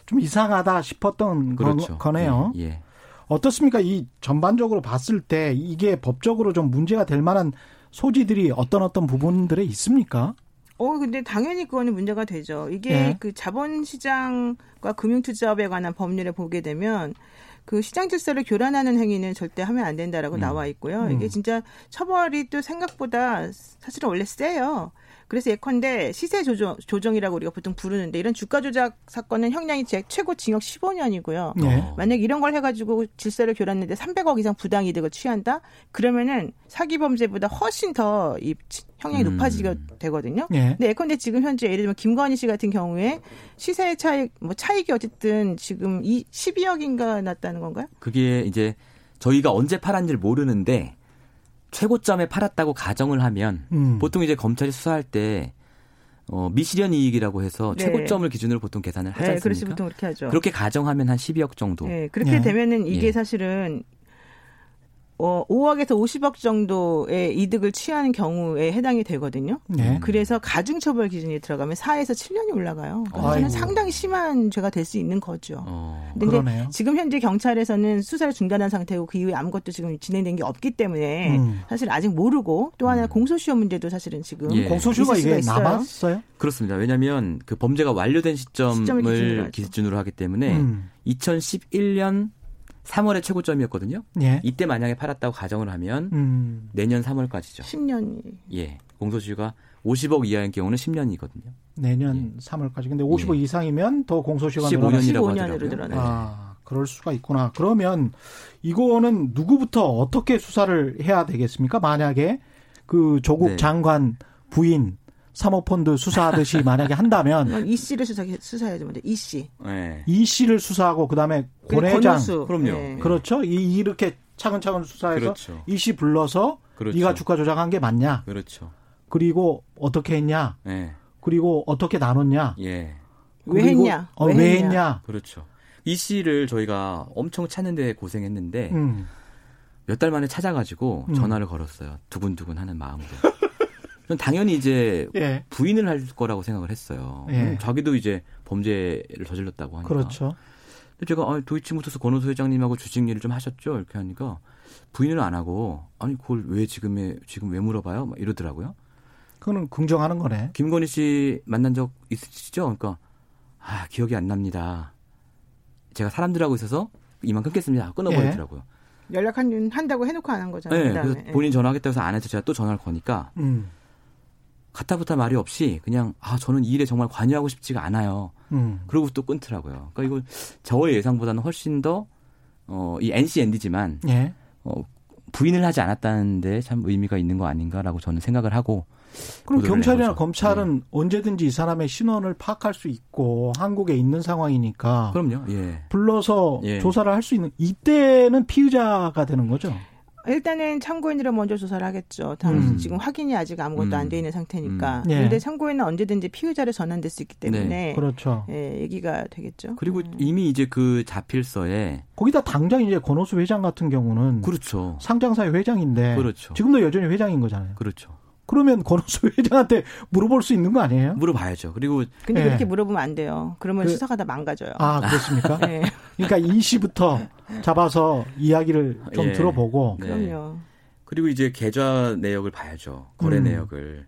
좀 이상하다 싶었던 그렇죠. 거네요. 예. 예. 어떻습니까? 이 전반적으로 봤을 때 이게 법적으로 좀 문제가 될 만한 소지들이 어떤 어떤 부분들에 있습니까? 어, 근데 당연히 그거는 문제가 되죠. 이게 네. 그 자본시장과 금융투자업에 관한 법률에 보게 되면 그 시장 질서를 교란하는 행위는 절대 하면 안 된다라고 음. 나와 있고요. 음. 이게 진짜 처벌이 또 생각보다 사실은 원래 세요. 그래서 예컨대 시세 조정, 조정이라고 우리가 보통 부르는데 이런 주가 조작 사건은 형량이 제 최고 징역 15년이고요. 네. 만약 이런 걸 해가지고 질서를 교란했는데 300억 이상 부당 이득을 취한다? 그러면은 사기 범죄보다 훨씬 더 이 형량이 음. 높아지게 되거든요. 네. 근데 예컨대 지금 현재 예를 들면 김건희 씨 같은 경우에 시세 차익 뭐 차익이 어쨌든 지금 이 12억인가 났다는 건가요? 그게 이제 저희가 언제 팔았는지를 모르는데 최고점에 팔았다고 가정을 하면 음. 보통 이제 검찰이 수사할 때 어, 미실현 이익이라고 해서 네. 최고점을 기준으로 보통 계산을 하지 네, 않습니까? 그렇지 보통 그렇게 하죠. 그렇게 가정하면 한 12억 정도. 네, 그렇게 네. 되면은 이게 예. 사실은 어, 5억에서 50억 정도의 이득을 취하는 경우에 해당이 되거든요. 네. 그래서 가중처벌 기준이 들어가면 4에서 7년이 올라가요. 그러니까 상당히 심한 죄가 될 수 있는 거죠. 어, 그런데 지금 현재 경찰에서는 수사를 중단한 상태고 그 이후에 아무것도 지금 진행된 게 없기 때문에 음. 사실 아직 모르고 또 하나 음. 공소시효 문제도 사실은 지금 예. 공소시효가 이게 남았어요? 그렇습니다. 왜냐하면 그 범죄가 완료된 시점을 기준으로, 기준으로 하기 때문에 음. 2011년 3월에 최고점이었거든요. 예. 이때 만약에 팔았다고 가정을 하면 음. 내년 3월까지죠. 10년. 예. 공소시효가 50억 이하인 경우는 10년이거든요. 내년 예. 3월까지. 근데 50억 예. 이상이면 더 공소시효가 15년이라고 하더라고요. 아, 그럴 수가 있구나. 그러면 이거는 누구부터 어떻게 수사를 해야 되겠습니까? 만약에 그 조국 네. 장관 부인 사모펀드 수사하듯이 [LAUGHS] 만약에 한다면 이 씨를 수사 수사해야죠 먼저 이 씨. 네. 이 씨를 수사하고 그다음에 권 회장 그럼요. 네. 그렇죠. 이 이렇게 차근차근 수사해서 그렇죠. 이씨 불러서 그렇죠. 네가 주가 조작한 게 맞냐? 그렇죠. 그리고 어떻게 했냐? 네. 그리고 어떻게 나눴냐? 예. 왜 했냐? 어, 왜, 왜 했냐? 그렇죠. 이 씨를 저희가 엄청 찾는데 고생했는데 음. 몇달 만에 찾아가지고 음. 전화를 걸었어요. 두근두근 하는 마음으로. [LAUGHS] 전 당연히 이제 예. 부인을 할 거라고 생각을 했어요. 예. 자기도 이제 범죄를 저질렀다고 하니까. 그렇죠. 근데 제가 아, 도이치모터스 권호수 회장님하고 주식 일을 좀 하셨죠? 이렇게 하니까 부인은 안 하고 아니 그걸 왜 지금에 지금 왜 물어봐요? 막 이러더라고요. 그거는 긍정하는 거네. 김건희 씨 만난 적 있으시죠? 그러니까 아 기억이 안 납니다. 제가 사람들하고 있어서 이만 끊겠습니다. 끊어버리더라고요. 예. 연락 한, 한다고 해놓고 안 한 거잖아요. 네, 그다음에. 그래서 본인 전화하겠다고 해서 안 해서 제가 또 전화를 거니까 음. 가타부타 말이 없이 그냥 아 저는 이 일에 정말 관여하고 싶지가 않아요. 음. 그러고 또 끊더라고요. 그러니까 이거 저의 예상보다는 훨씬 더 어, 이 NCND지만 예. 어, 부인을 하지 않았다는데 참 의미가 있는 거 아닌가라고 저는 생각을 하고 그럼 경찰이나 해보죠. 검찰은 언제든지 이 사람의 신원을 파악할 수 있고 한국에 있는 상황이니까 그럼요. 예. 불러서 예. 조사를 할 수 있는 이때는 피의자가 되는 거죠. 일단은 참고인으로 먼저 조사를 하겠죠. 다음 음. 지금 확인이 아직 아무것도 음. 안돼 있는 상태니까. 음. 예. 그런데 참고인은 언제든지 피의자로 전환될 수 있기 때문에 네. 그렇죠. 예, 얘기가 되겠죠. 그리고 음. 이미 이제 그 자필서에 거기다 당장 이제 권오수 회장 같은 경우는 그렇죠. 상장사의 회장인데 그렇죠. 지금도 여전히 회장인 거잖아요. 그렇죠. 그러면 권오수 [LAUGHS] 회장한테 물어볼 수 있는 거 아니에요? 물어봐야죠. 그리고 근데 예. 그렇게 물어보면 안 돼요. 그러면 그- 수사가 다 망가져요. 아 그렇습니까? 예, [LAUGHS] 그러니까 이 시부터 잡아서 이야기를 좀 예. 들어보고 네. 그럼요. 그리고 이제 계좌 내역을 봐야죠. 거래 음. 내역을.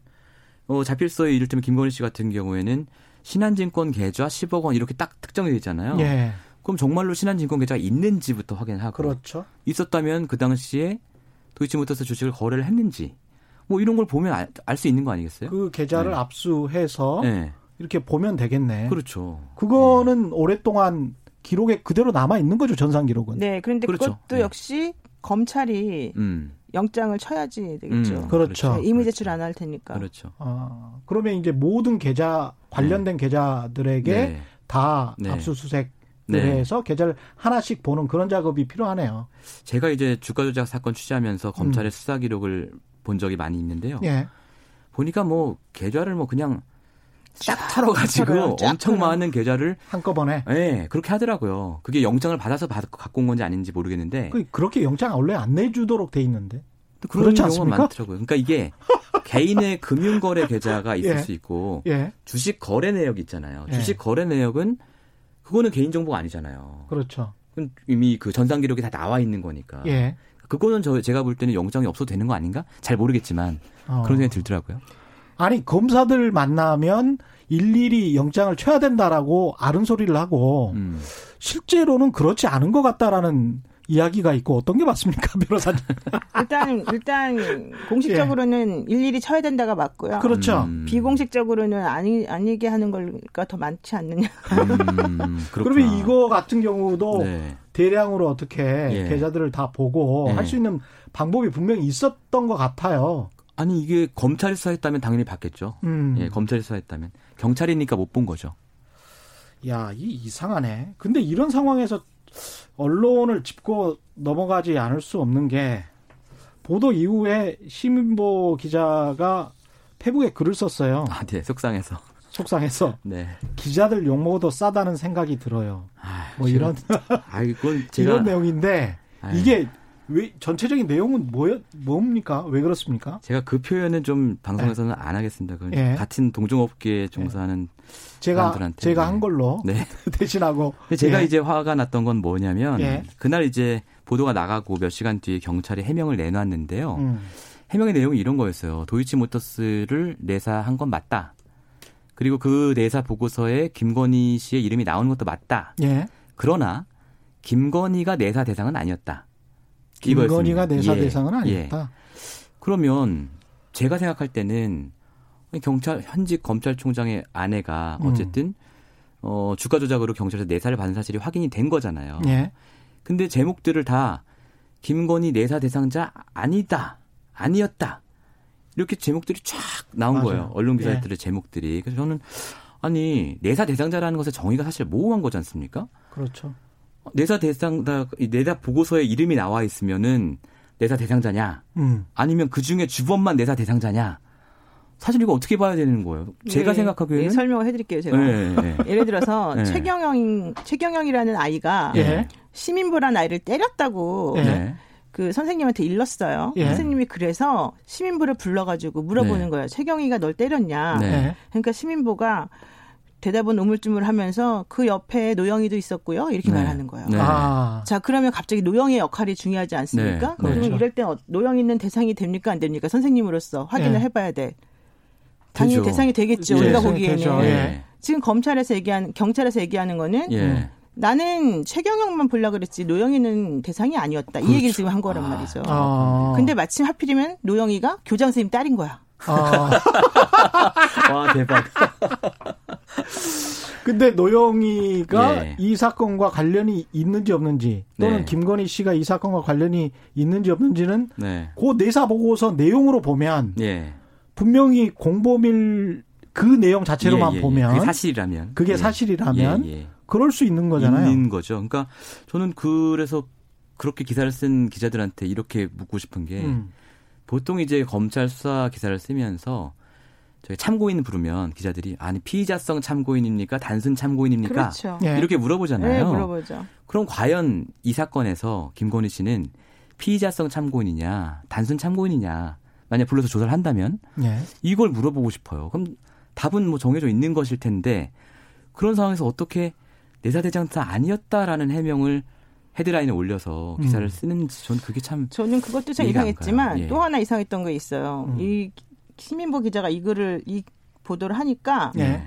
어, 자필서에 이를테면 김건희 씨 같은 경우에는 신한증권 계좌 10억 원 이렇게 딱 특정이 되잖아요. 예 그럼 정말로 신한증권 계좌가 있는지부터 확인하고 그렇죠. 있었다면 그 당시에 도이치모터스 주식을 거래를 했는지 뭐 이런 걸 보면 알 수 있는 거 아니겠어요? 그 계좌를 네. 압수해서 네. 이렇게 보면 되겠네. 그렇죠. 그거는 오랫동안 기록에 그대로 남아 있는 거죠 전산 기록은. 네, 그런데 그렇죠. 그것도 네. 역시 검찰이 음. 영장을 쳐야지 되겠죠. 음, 그렇죠. 네, 이미 제출 안 할 테니까. 그렇죠. 아, 그러면 이제 모든 계좌 관련된 계좌들에게 네. 다 네. 압수수색을 네. 해서 계좌를 하나씩 보는 그런 작업이 필요하네요. 제가 이제 주가 조작 사건 취재하면서 검찰의 음. 수사 기록을 본 적이 많이 있는데요. 예. 보니까 뭐 계좌를 뭐 그냥 싹 털어가지고. 쫙 엄청. 많은 계좌를 한꺼번에. 예, 그렇게 하더라고요. 그게 영장을 받아서 받, 갖고 온 건지 아닌지 모르겠는데 그- 그렇게 영장 원래 안 내주도록 돼 있는데. 또 그런 경우가 않습니까? 많더라고요. 그러니까 이게 개인의 [LAUGHS] 금융거래 계좌가 있을 예. 수 있고 예. 주식 거래 내역 있잖아요. 예. 주식 거래 내역은 그거는 개인 정보가 아니잖아요. 그렇죠. 이미 그 전산 기록이 다 나와 있는 거니까. 예. 그거는 저 제가 볼 때는 영장이 없어도 되는 거 아닌가? 잘 모르겠지만 어. 그런 생각이 들더라고요. 아니 검사들 만나면 일일이 영장을 쳐야 된다라고 아른 소리를 하고 음. 실제로는 그렇지 않은 것 같다라는 이야기가 있고 어떤 게 맞습니까 [LAUGHS] 변호사님? 일단 일단 공식적으로는 일일이 쳐야 된다가 맞고요. 그렇죠. 음. 비공식적으로는 아니 아니게 하는 걸가 더 많지 않느냐. 음. 그러면 이거 같은 경우도 네. 대량으로 어떻게 예. 계좌들을 다 보고 예. 할수 있는 방법이 분명히 있었던 것 같아요. 아니 이게 검찰이 수사했다면 당연히 받겠죠. 음. 예, 검찰이 수사했다면 경찰이니까 못 본 거죠. 야, 이 이상하네. 근데 이런 상황에서 언론을 짚고 넘어가지 않을 수 없는 게 보도 이후에 시민보 기자가 페북에 글을 썼어요. 아, 네, 속상해서. 속상해서 [LAUGHS] 네. 기자들 욕 먹어도 싸다는 생각이 들어요. 아, 뭐 이런 아, 이 건 [LAUGHS] 제가 이런 내용인데 아유. 이게 왜 전체적인 내용은 뭐요 뭡니까? 왜 그렇습니까? 제가 그 표현은 좀 방송에서는 안 하겠습니다. 그 예. 같은 동종업계에 종사하는 제가 사람들한테, 제가 네. 한 걸로 네. [LAUGHS] 대신하고 제가 예. 이제 화가 났던 건 뭐냐면 예. 그날 이제 보도가 나가고 몇 시간 뒤에 경찰이 해명을 내놨는데요. 음, 해명의 내용이 이런 거였어요. 도이치모터스를 내사한 건 맞다. 그리고 그 내사 보고서에 김건희 씨의 이름이 나오는 것도 맞다. 예. 그러나 김건희가 내사 대상은 아니었다. 김건희가. 내사 예, 대상은 예. 아니었다. 그러면 제가 생각할 때는 경찰 현직 검찰총장의 아내가 음. 어쨌든 어 주가 조작으로 경찰에서 내사를 받은 사실이 확인이 된 거잖아요. 예. 근데 제목들을 다 김건희 내사 대상자 아니다. 아니었다. 이렇게 제목들이 쫙 나온 맞아요. 거예요. 언론 기사들의 제목들이. 그래서 저는 아니 내사 대상자라는 것의 정의가 사실 모호한 거지 않습니까? 그렇죠. 내사 대상자 이 내사 보고서에 이름이 나와 있으면은 내사 대상자냐? 음. 아니면 그 중에 주범만 내사 대상자냐? 사실 이거 어떻게 봐야 되는 거예요? 제가 네, 생각하기에는 네, 설명을 해드릴게요. 제가 네, 네. [LAUGHS] 예를 들어서 네. 최경영 최경영이라는 아이가 예. 시민부란 아이를 때렸다고 예. 네. 그 선생님한테 일렀어요. 예. 선생님이 그래서 시민부를 불러가지고 물어보는 네. 거예요. 최경희가 널 때렸냐? 네. 예. 그러니까 시민부가 대답은 우물쭈물하면서 그 옆에 노영이도 있었고요. 이렇게 네. 말하는 거예요. 네. 아. 자 그러면 갑자기 노영의 역할이 중요하지 않습니까? 네. 그러면 그렇죠. 이럴 때 어- 노영이는 대상이 됩니까 안 됩니까? 선생님으로서 확인을 예. 해봐야 돼. 당연히 되죠. 대상이 되겠죠. 예, 우리가. 보기에는 되죠. 예. 지금 검찰에서 얘기한 경찰에서 얘기하는 거는 예. 음. 나는 최경영만 보려 그랬지 노영이는 대상이 아니었다. 이 얘기를 지금 한 거란 말이죠. 아. 근데 마침 하필이면 노영이가 교장 선생님 딸인 거야. 아. [LAUGHS] 와 대박. [LAUGHS] 근데 노영이가 예. 이 사건과 관련이 있는지 없는지 또는 네. 김건희 씨가 이 사건과 관련이 있는지 없는지는 네. 그 내사 보고서 내용으로 보면 예. 분명히 공범일 그 내용 자체로만 예, 예, 예. 보면 그게 사실이라면 그게 예. 사실이라면 예, 예. 그럴 수 있는 거잖아요. 있는 거죠. 그러니까 저는 그래서 그렇게 기사를 쓴 기자들한테 이렇게 묻고 싶은 게 음. 보통 이제 검찰 수사 기사를 쓰면서 저희 참고인 부르면 기자들이 아니 피의자성 참고인입니까 단순 참고인입니까 그렇죠. 예. 이렇게 물어보잖아요. 네, 물어보죠. 그럼 과연 이 사건에서 김건희 씨는 피의자성 참고인이냐 단순 참고인이냐 만약 불러서 조사를 한다면 예. 이걸 물어보고 싶어요. 그럼 답은 뭐 정해져 있는 것일 텐데 그런 상황에서 어떻게 내사대장사 아니었다라는 해명을 헤드라인에 올려서 기사를 음. 쓰는지 전 그게 참 저는 그것도 참 이상했지만. 예. 또 하나 이상했던 게 있어요. 음. 이 시민보 기자가 이 글을 이 보도를 하니까 예.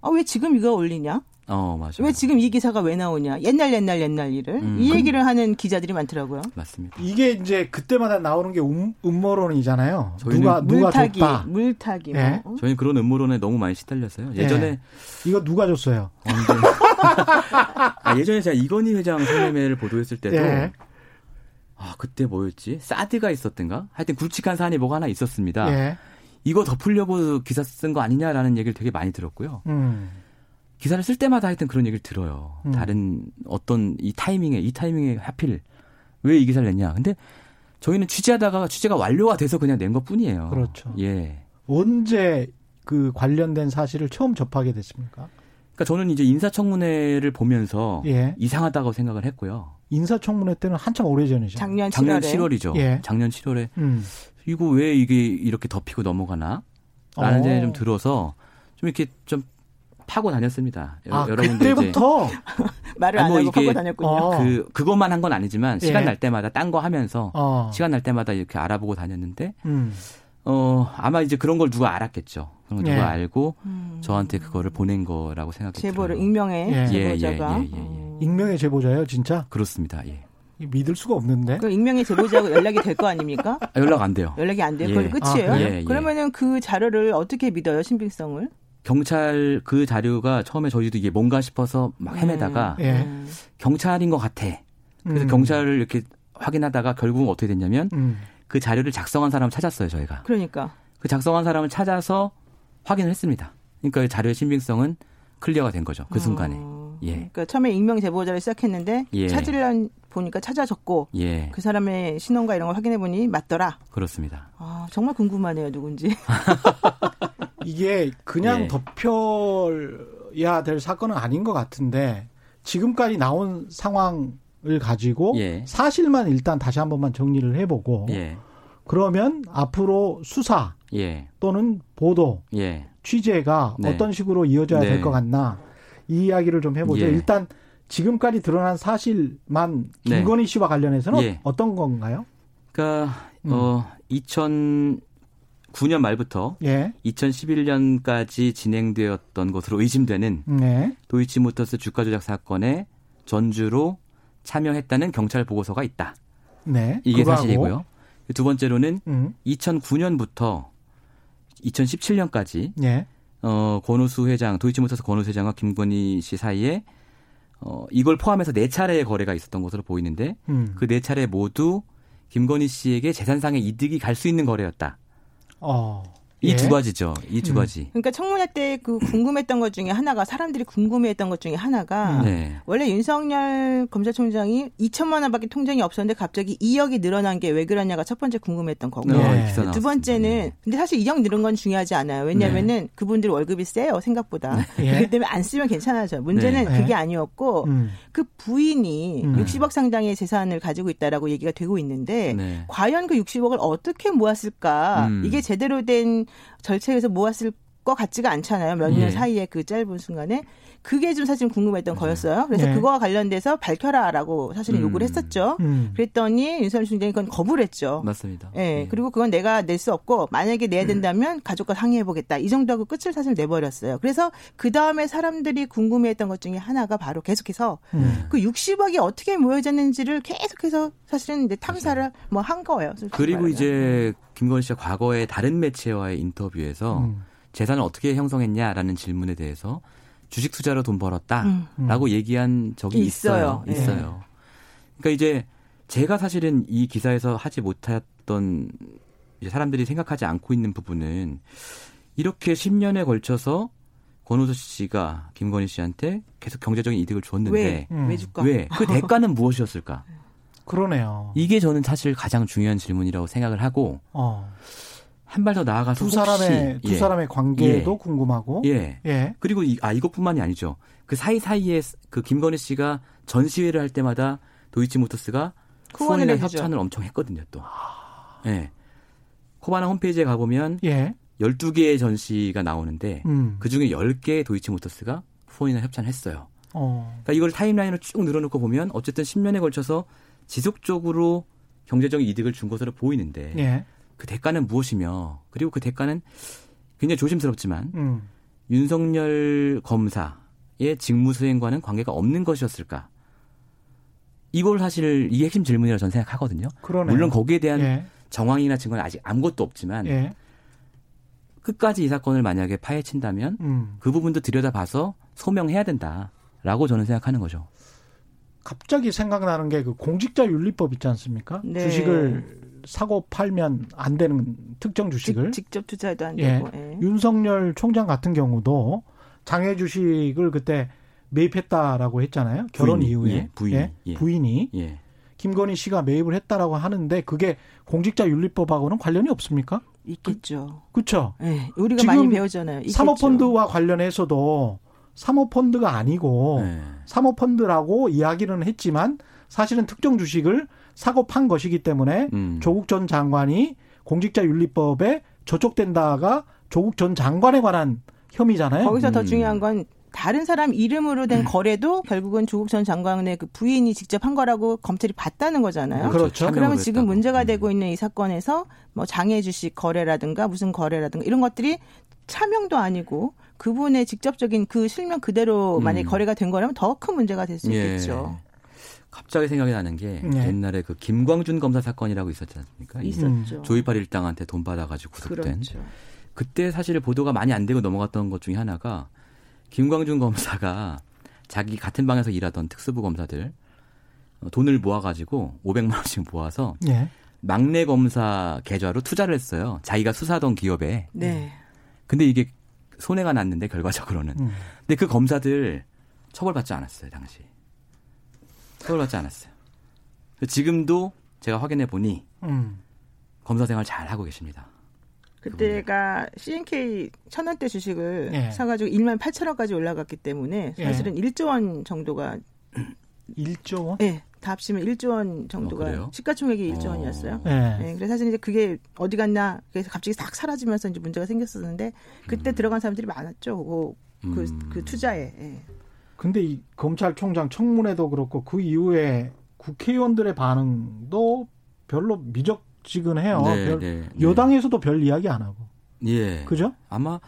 아, 왜 지금 이거 올리냐? 어 맞아요. 왜 지금 이 기사가 왜 나오냐? 옛날 옛날 옛날 일을 음. 이 얘기를 하는 기자들이 많더라고요. 맞습니다. 이게 이제 그때마다 나오는 게 음, 음모론이잖아요. 저희는 누가 누가 물타기, 줬다. 물타기. 뭐. 예. 저희는 그런 음모론에 너무 많이 시달렸어요. 예전에 이거 누가 줬어요? 아, 예전에 제가 이건희 회장 성매매를 보도했을 때도 예. 아 그때 뭐였지 사드가 있었던가 하여튼 굵직한 사안이 뭐가 하나 있었습니다. 예. 이거 덮으려고 기사 쓴 거 아니냐라는 얘기를 되게 많이 들었고요. 음. 기사를 쓸 때마다 하여튼 그런 얘기를 들어요. 음. 다른 어떤 이 타이밍에 이 타이밍에 하필 왜 이 기사를 냈냐. 근데 저희는 취재하다가 취재가 완료가 돼서 그냥 낸 것 뿐이에요. 그렇죠. 예. 언제 그 관련된 사실을 처음 접하게 됐습니까? 그러니까 저는 이제 인사청문회를 보면서 예. 이상하다고 생각을 했고요. 인사청문회 때는 한참 오래전이죠. 작년 7월에 작년 7월이죠. 예. 작년 7월에 음. 이거 왜 이게 이렇게 덮이고 넘어가나? 라는 어. 생각이 좀 들어서 좀 이렇게 좀 파고 다녔습니다. 여- 아, 여러분들 이제 그때부터 [LAUGHS] 말을 안 뭐 하고 갖고 다녔군요. 어. 그 그것만 한 건 아니지만 시간 예. 날 때마다 딴 거 하면서 어. 시간 날 때마다 이렇게 알아보고 다녔는데 음. 어 아마 이제 그런 걸 누가 알았겠죠. 그런 걸 예. 누가 알고 음. 저한테 그거를 보낸 거라고 생각이 제보를. 익명의 예. 제보자가 예, 예, 예, 예. 음. 익명의 제보자예요, 진짜? 그렇습니다. 예. 믿을 수가 없는데. 그 익명의 제보자하고 연락이 될 거 아닙니까? [LAUGHS] 아, 연락 안 돼요. 연락이 안 돼요. 예. 그걸 끝이에요. 아, 그래요? 예, 예. 그러면은 그 자료를 어떻게 믿어요, 신빙성을? 경찰 그 자료가 처음에 저희도 이게 뭔가 싶어서 막 헤매다가 음, 예. 음. 경찰인 것 같아. 그래서 음. 경찰을 이렇게 확인하다가 결국은 어떻게 됐냐면 음. 그 자료를 작성한 사람을 찾았어요 저희가. 그러니까 그 작성한 사람을 찾아서 확인을 했습니다. 그러니까 이 자료의 신빙성은 clear가 된 거죠. 그 순간에. 어, 예. 그러니까 처음에 익명 제보자를 시작했는데 예. 찾으려 보니까 찾아졌고 예. 그 사람의 신원과 이런 걸 확인해 보니 맞더라. 그렇습니다. 아, 정말 궁금하네요, 누군지. [LAUGHS] 이게 그냥 예. 덮여야 될 사건은 아닌 것 같은데 지금까지 나온 상황을 가지고 예. 사실만 일단 다시 한 번만 정리를 해보고 예. 그러면 앞으로 수사 예. 또는 보도 예. 취재가 네. 어떤 식으로 이어져야 네. 될것 같나 이 이야기를 좀 해보죠. 예. 일단 지금까지 드러난 사실만 네. 김건희 씨와 관련해서는 예. 어떤 건가요? 그러니까 음. 어 2009년 말부터 예, 2011년까지 진행되었던 것으로 의심되는 네, 도이치모터스 주가 조작 사건에 전주로 참여했다는 경찰 보고서가 있다. 네. 이게 사실이고요. 두 번째로는 음, 2009년부터 2017년까지 예, 어, 권우수 회장, 도이치모터스 권우수 회장과 김건희 씨 사이에 어, 이걸 포함해서 네 차례의 거래가 있었던 것으로 보이는데 음, 그네 차례 모두 김건희 씨에게 재산상의 이득이 갈 수 있는 거래였다. 어, 이 예. 두 가지죠. 이두 음. 가지. 그러니까 청문회 때 그 궁금했던 것 중에 하나가 사람들이 궁금해했던 것 중에 하나가 네. 원래 윤석열 검찰총장이 2천만 원밖에 통장이 없었는데 갑자기 2억이 늘어난 게 왜 그러냐가 첫 번째 궁금했던 거고. 네. 어, 기사 두. 번째는 네. 근데 사실 2억 늘은 건 중요하지 않아요. 왜냐하면은 그분들 월급이 세요 생각보다. 예. [LAUGHS] 그렇기 때문에 안 쓰면 괜찮아져요. 문제는 네. 그게 아니었고 음, 그 부인이 음. 60억 상당의 재산을 가지고 있다라고 얘기가 되고 있는데 네. 과연 그 60억을 어떻게 모았을까? 음. 이게 제대로 된 절차에서 모았을 것 같지가 않잖아요. 몇년 예. 사이에 그 짧은 순간에 그게 좀 사실 궁금했던. 거였어요. 그래서 네. 그거와 관련돼서 밝혀라라고 사실은 음. 요구를 했었죠. 음. 그랬더니 윤석열 총장이 그건 거부를 했죠. 맞습니다. 예, 그리고 그건 내가 낼 수 없고 만약에 내야 된다면 가족과 상의해 보겠다. 이 정도하고 끝을 사실 내버렸어요. 그래서 그 다음에 사람들이 궁금해했던 것 중에 하나가 바로 계속해서 음. 그 60억이 어떻게 모여졌는지를 계속해서 사실은 이제 탐사를 뭐 한 거예요. 그리고 말하면. 이제 김건희 씨가 과거에 다른 매체와의 인터뷰에서 음. 재산을 어떻게 형성했냐라는 질문에 대해서 주식 투자로 돈 벌었다라고 음. 얘기한 적이 있어요. 있어요. 예. 있어요. 그러니까 이제 제가 사실은 이 기사에서 하지 못했던 이제 사람들이 생각하지 않고 있는 부분은 이렇게 10년에 걸쳐서 권호수 씨가 김건희 씨한테 계속 경제적인 이득을 줬는데 왜? 음. 왜 줄까? 왜? 그 대가는 [LAUGHS] 무엇이었을까? 그러네요. 이게 저는 사실 가장 중요한 질문이라고 생각을 하고 어. 한 발 더 나아가서 두 사람의 혹시, 두 예, 사람의 관계도 예. 궁금하고. 예. 예. 그리고 이, 아 이것뿐만이 아니죠. 그 사이 사이에 그 김건희 씨가 전시회를 할 때마다 도이치모터스가 후원을 후원이나. 협찬을 엄청 했거든요. 또. 예. 코바나 홈페이지에 가보면 예. 12개의 전시가 나오는데 음. 그 중에 10개의 도이치모터스가 후원이나 협찬을 했어요. 어. 그러니까 이걸 타임라인을 쭉 늘어놓고 보면 어쨌든 10년에 걸쳐서 지속적으로 경제적인 이득을 준 것으로 보이는데 예. 그 대가는 무엇이며 그리고 그 대가는 굉장히 조심스럽지만 음. 윤석열 검사의 직무 수행과는 관계가 없는 것이었을까? 이걸 사실 이 핵심 질문이라고 저는 생각하거든요. 그러네요. 물론 거기에 대한 예. 정황이나 증거는 아직 아무것도 없지만 예. 끝까지 이 사건을 만약에 파헤친다면 음. 그 부분도 들여다봐서 소명해야 된다라고 저는 생각하는 거죠. 갑자기 생각나는 게 그 공직자 윤리법 있지 않습니까? 네. 주식을 사고 팔면 안 되는 특정 주식을 직, 접 투자도 안 예. 되고. 예. 윤석열 총장 같은 경우도 장외 주식을 그때 매입했다라고 했잖아요. 결혼 부인이, 이후에 예, 부인이, 예. 부인이 예. 김건희 씨가 매입을 했다라고 하는데 그게 공직자 윤리법하고는 관련이 없습니까? 있겠죠. 그 렇죠. 예. 우리가 많이 배우잖아요. 있겠죠. 사모펀드와 관련해서도 사모펀드가 아니고 네. 사모펀드라고 이야기는 했지만 사실은 특정 주식을 사고 판 것이기 때문에 음. 조국 전 장관이 공직자윤리법에 저촉된다가 조국 전 장관에 관한 혐의잖아요. 거기서 더 음. 중요한 건 다른 사람 이름으로 된 거래도 결국은 조국 전 장관의 그 부인이 직접 한 거라고 검찰이 봤다는 거잖아요. 그렇죠. 참여를 그러면 지금. 문제가 음. 되고 있는 이 사건에서 뭐 장애 주식 거래라든가 무슨 거래라든가 이런 것들이 차명도 아니고 그분의 직접적인 그 실명 그대로 음. 만약에 거래가 된 거라면 더 큰 문제가 될 수 있겠죠. 예. 갑자기 생각이 나는 게 네. 옛날에 그 김광준 검사 사건이라고 있었지 않습니까? 이 있었죠. 조이팔 일당한테 돈 받아가지고 구속된. 그렇죠. 그때 사실 보도가 많이 안 되고 넘어갔던 것 중에 하나가 김광준 검사가 자기 같은 방에서 일하던 특수부 검사들 어, 돈을 모아가지고 500만 원씩 모아서 예. 막내 검사 계좌로 투자를 했어요. 자기가 수사하던 기업에. 네. 근데 이게 손해가 났는데 결과적으로는. 음. 근데 그 검사들 처벌받지 않았어요 당시. 처벌받지 않았어요. 지금도 제가 확인해 보니 음. 검사 생활 잘 하고 계십니다. 그때가 CNK 천 원대 주식을 예. 사가지고 1만 8천 원까지 올라갔기 때문에 예. 사실은 1조 원 정도가 1조 원? 예, 다 합치면 1조 원 어, 정도가 그래요? 시가총액이 1조 어. 원이었어요. 예. 네, 그래서 사실 이제 그게 어디 갔나 그래서 갑자기 싹 사라지면서 이제 문제가 생겼었는데 그때 들어간 사람들이 많았죠. 그, 그, 음. 그 투자에. 예. 근데 이 검찰총장 청문회도 그렇고 그 이후에 국회의원들의 반응도 별로 미적지근해요. 네, 별- 네, 네. 여당에서도 별 이야기 안 하고. 예. 그죠? 아마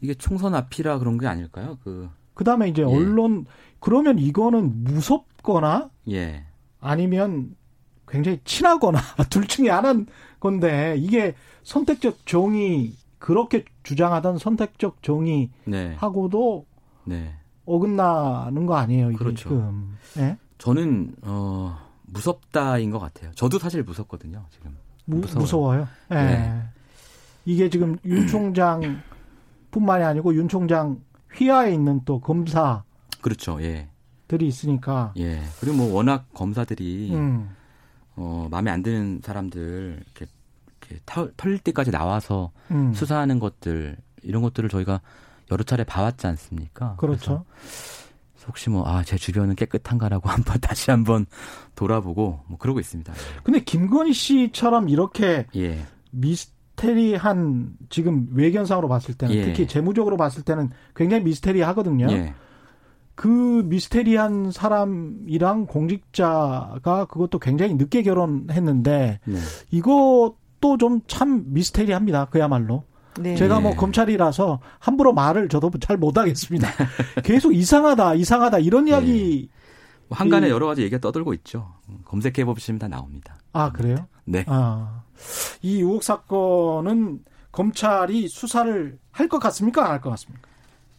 이게 총선 앞이라 그런 게 아닐까요? 그 그 다음에 이제 예. 언론 그러면 이거는 무섭거나 예. 아니면 굉장히 친하거나 [LAUGHS] 둘 중에 하나인 건데 이게 선택적 정의 그렇게 주장하던 선택적 정의하고도 네. 네. 어긋나는 거 아니에요? 이게 그렇죠. 지금. 예? 저는 어 무섭다인 것 같아요. 저도 사실 무섭거든요, 지금. 무, 무서워요. 예. 네. 이게 지금 윤 총장뿐만이 아니고 윤 총장 휘하에 있는 또 검사들이 그렇죠. 예. 있으니까. 예. 그리고 뭐 워낙 검사들이 음. 어 마음에 안 드는 사람들 이렇게, 이렇게 털, 털릴 때까지 나와서 음. 수사하는 것들 이런 것들을 저희가 여러 차례 봐왔지 않습니까? 그렇죠. 혹시 뭐 아 제 주변은 깨끗한가라고 [LAUGHS] 한번 다시 한번 돌아보고 뭐 그러고 있습니다. 근데 김건희 씨처럼 이렇게 예. 미스테리한 지금 외견상으로 봤을 때는 예. 특히 재무적으로 봤을 때는 굉장히 미스테리하거든요. 예. 그 미스테리한 사람이랑 공직자가 그것도 굉장히 늦게 결혼했는데 네. 이것도 좀 참 미스테리합니다. 그야말로. 네. 제가 뭐 예. 검찰이라서 함부로 말을 저도 잘 못하겠습니다. [LAUGHS] 계속 이상하다, 이상하다 이런 이야기. 뭐 한간에 이- 여러 가지 얘기가 떠돌고 있죠. 검색해 보시면 다 나옵니다. 아 그래요? 네. 아, 이 의혹 사건은 검찰이 수사를 할 것 같습니까? 안 할 것 같습니까?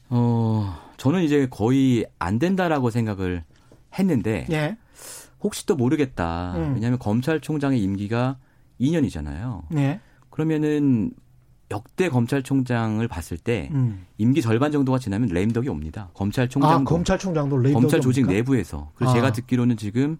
어, 저는 이제 거의 안 된다라고 생각을 했는데 예, 혹시 또 모르겠다. 음. 왜냐하면 검찰총장의 임기가 2년이잖아요. 네, 그러면은 역대 검찰총장을 봤을 때 음. 임기 절반 정도가 지나면 레임덕이 옵니다. 아 검찰총장도 검찰총장도 레이더 검찰 조직 내부에서 그리고 아. 제가 듣기로는 지금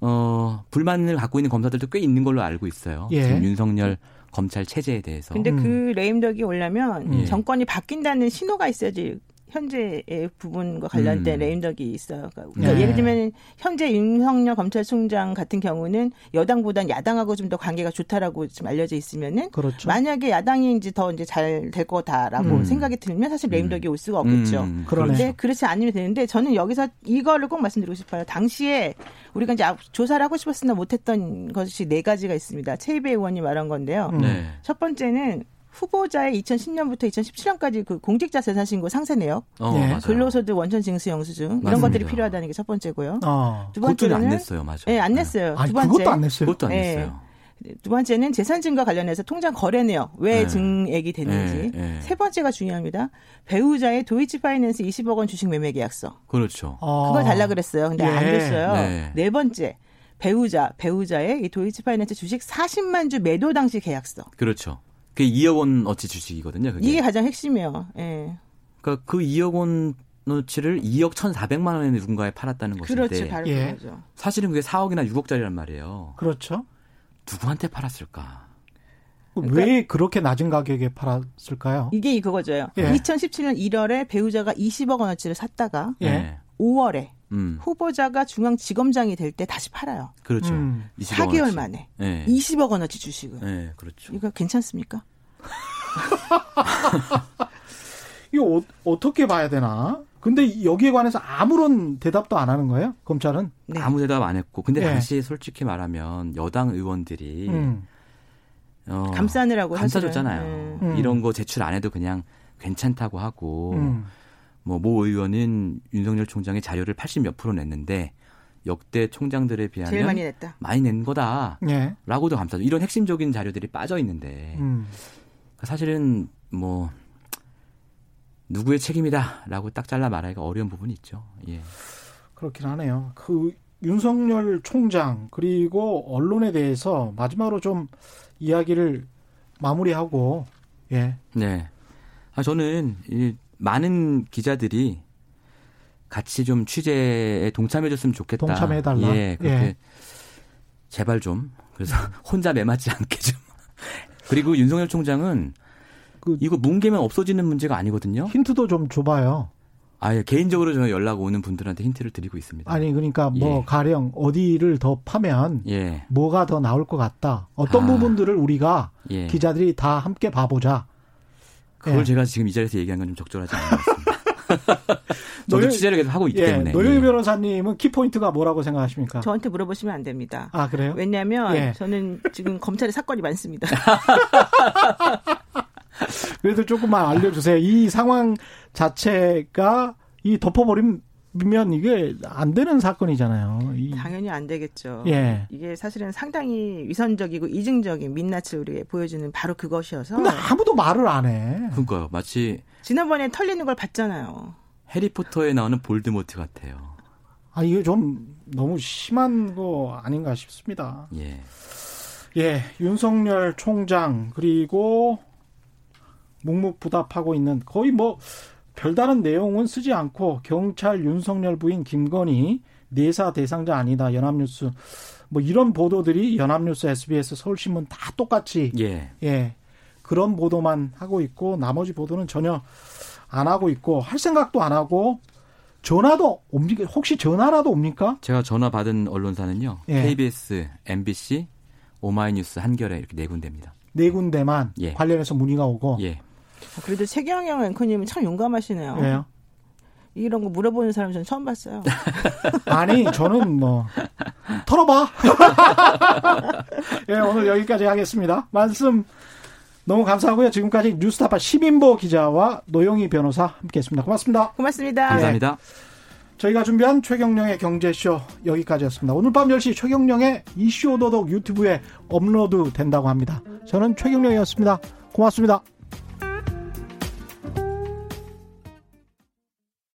어 불만을 갖고 있는 검사들도 꽤 있는 걸로 알고 있어요. 예. 지금 윤석열 검찰 체제에 대해서. 근데 음. 그 레임덕이 오려면 예. 정권이 바뀐다는 신호가 있어야지 현재의 부분과 관련된 음. 레임덕이 있어요. 그러니까 네. 예를 들면 현재 윤석열 검찰총장 같은 경우는 여당보단 야당하고 좀 더 관계가 좋다라고 좀 알려져 있으면은 그렇죠. 만약에 야당이 이제 더 이제 잘 될 거다라고 음. 생각이 들면 사실 레임덕이 올 수가 없겠죠. 음, 그러네. 근데 그렇지 않으면 되는데 저는 여기서 이거를 꼭 말씀드리고 싶어요. 당시에 우리가 이제 앞- 조사를 하고 싶었으나 못했던 것이 네 가지가 있습니다. 최이배 의원이 말한 건데요. 음. 네. 첫 번째는 후보자의 2010년부터 2017년까지 그 공직자 재산 신고 상세 내역, 어, 예. 맞아요. 근로소득 원천 징수 영수증 이런 맞습니다. 것들이 필요하다는 게 첫 번째고요. 어. 두 그것도 안 번째는 냈어요, 맞아요. 예, 안 냈어요. 아니 두 번째 그것도 안 냈어요. 그것도 안 예. 냈어요. 두 번째는 재산 증과 관련해서 통장 거래 내역 왜 네. 증액이 됐는지. 예, 예. 세 번째가 중요합니다. 배우자의 도이치 파이낸스 20억 원 주식 매매 계약서. 그렇죠. 어. 그걸 달라 그랬어요. 근데 예. 안 됐어요. 네. 네. 번째. 배우자, 배우자의 이 도이치 파이낸스 주식 40만 주 매도 당시 계약서. 그렇죠. 그게 2억 원 어치 주식이거든요. 그게. 이게 가장 핵심이에요. 예. 그러니까 그 2억 원어치를 2억 1,400만 원에 누군가에 팔았다는 것인데. 바로 예. 그거죠. 사실은 그게 4억이나 6억짜리란 말이에요. 그렇죠. 누구한테 팔았을까? 왜 그렇게 낮은 가격에 팔았을까요? 이게 그거죠. 예. 2017년 1월에 배우자가 20억 원어치를 샀다가 예. 네. 5월에 음, 후보자가 중앙지검장이 될 때 다시 팔아요. 그렇죠. 음. 20억 4개월 원어치. 만에. 네. 20억 원어치 주식을. 네, 그렇죠. 이거 괜찮습니까? [LAUGHS] 이거 어, 어떻게 봐야 되나? 근데 여기에 관해서 아무런 대답도 안 하는 거예요? 검찰은? 네. 아무 대답 안 했고. 근데 예. 당시 솔직히 말하면 여당 의원들이 음. 어, 감싸느라고 감싸줬잖아요. 사실은. 음. 이런 거 제출 안 해도 그냥 괜찮다고 하고 음. 뭐모 의원은 윤석열 총장의 자료를 80몇 프로 냈는데 역대 총장들에 네. 비하면 제일 많이 냈다. 많이 낸 거다라고도 예. 감싸죠. 이런 핵심적인 자료들이 빠져 있는데 음. 사실은 뭐 누구의 책임이다라고 딱 잘라 말하기가 어려운 부분이 있죠. 예. 그렇긴 하네요. 그 윤석열 총장 그리고 언론에 대해서 마지막으로 좀 이야기를 마무리하고 예. 네. 아, 저는 이 많은 기자들이 같이 좀 취재에 동참해줬으면 좋겠다. 동참해달라. 예, 그렇게 예. 제발 좀. 그래서 [LAUGHS] 혼자 매맞지 않게 좀. [LAUGHS] 그리고 윤석열 총장은 그- 이거 뭉개면 없어지는 문제가 아니거든요. 힌트도 좀 줘봐요. 아예 개인적으로 저는 연락 오는 분들한테 힌트를 드리고 있습니다. 아니 그러니까 뭐 예. 가령 어디를 더 파면 예, 뭐가 더 나올 것 같다. 어떤 아. 부분들을 우리가 예. 기자들이 다 함께 봐보자. 그걸 예. 제가 지금 이 자리에서 얘기한 건 좀 적절하지 않은 것 같습니다. [LAUGHS] 저도 노영- 취재를 계속 하고 있기 예, 때문에. 노영희 예. 변호사님은 키포인트가 뭐라고 생각하십니까? 저한테 물어보시면 안 됩니다. 아 그래요? 왜냐하면 예. 저는 지금 검찰에 사건이 많습니다. [LAUGHS] 그래도 조금만 알려주세요. 이 상황 자체가 이 덮어버리 면 이게 안 되는 사건이잖아요. 이, 당연히 안 되겠죠. 예. 이게 사실은 상당히 위선적이고 이중적인 민낯을 우리에게 보여주는 바로 그것이어서 근데 아무도 말을 안 해. 그러니까요. 마치 지난번에 털리는 걸 봤잖아요. 해리포터에 나오는 볼드모트 같아요. 아 이게 좀 너무 심한 거 아닌가 싶습니다. 예. 예, 윤석열 총장 그리고 묵묵부답하고 있는 거의 뭐 별다른 내용은 쓰지 않고 경찰 윤석열 부인 김건희 내사 대상자 아니다 연합뉴스 뭐 이런 보도들이 연합뉴스 SBS 서울신문 다 똑같이 예. 예 그런 보도만 하고 있고 나머지 보도는 전혀 안 하고 있고 할 생각도 안 하고 전화도 옵니까 혹시 전화라도 옵니까? 제가 전화 받은 언론사는요. 예. KBS, MBC, 오마이뉴스, 한겨레 이렇게 네 군데입니다. 네 군데만 예. 관련해서 문의가 오고. 예. 아, 그래도 최경영 앵커님은 참 용감하시네요. 왜요? 이런 거 물어보는 사람 전 처음 봤어요. [LAUGHS] 아니, 저는 뭐, 털어봐. [LAUGHS] 예, 오늘 여기까지 하겠습니다. 말씀 너무 감사하고요. 지금까지 뉴스타파 시민보 기자와 노영희 변호사 함께 했습니다. 고맙습니다. 고맙습니다. 감사합니다. 저희가 준비한 최경령의 경제쇼 여기까지였습니다. 오늘 밤 10시 최경령의 이슈 오도독 유튜브에 업로드 된다고 합니다. 저는 최경령이었습니다. 고맙습니다.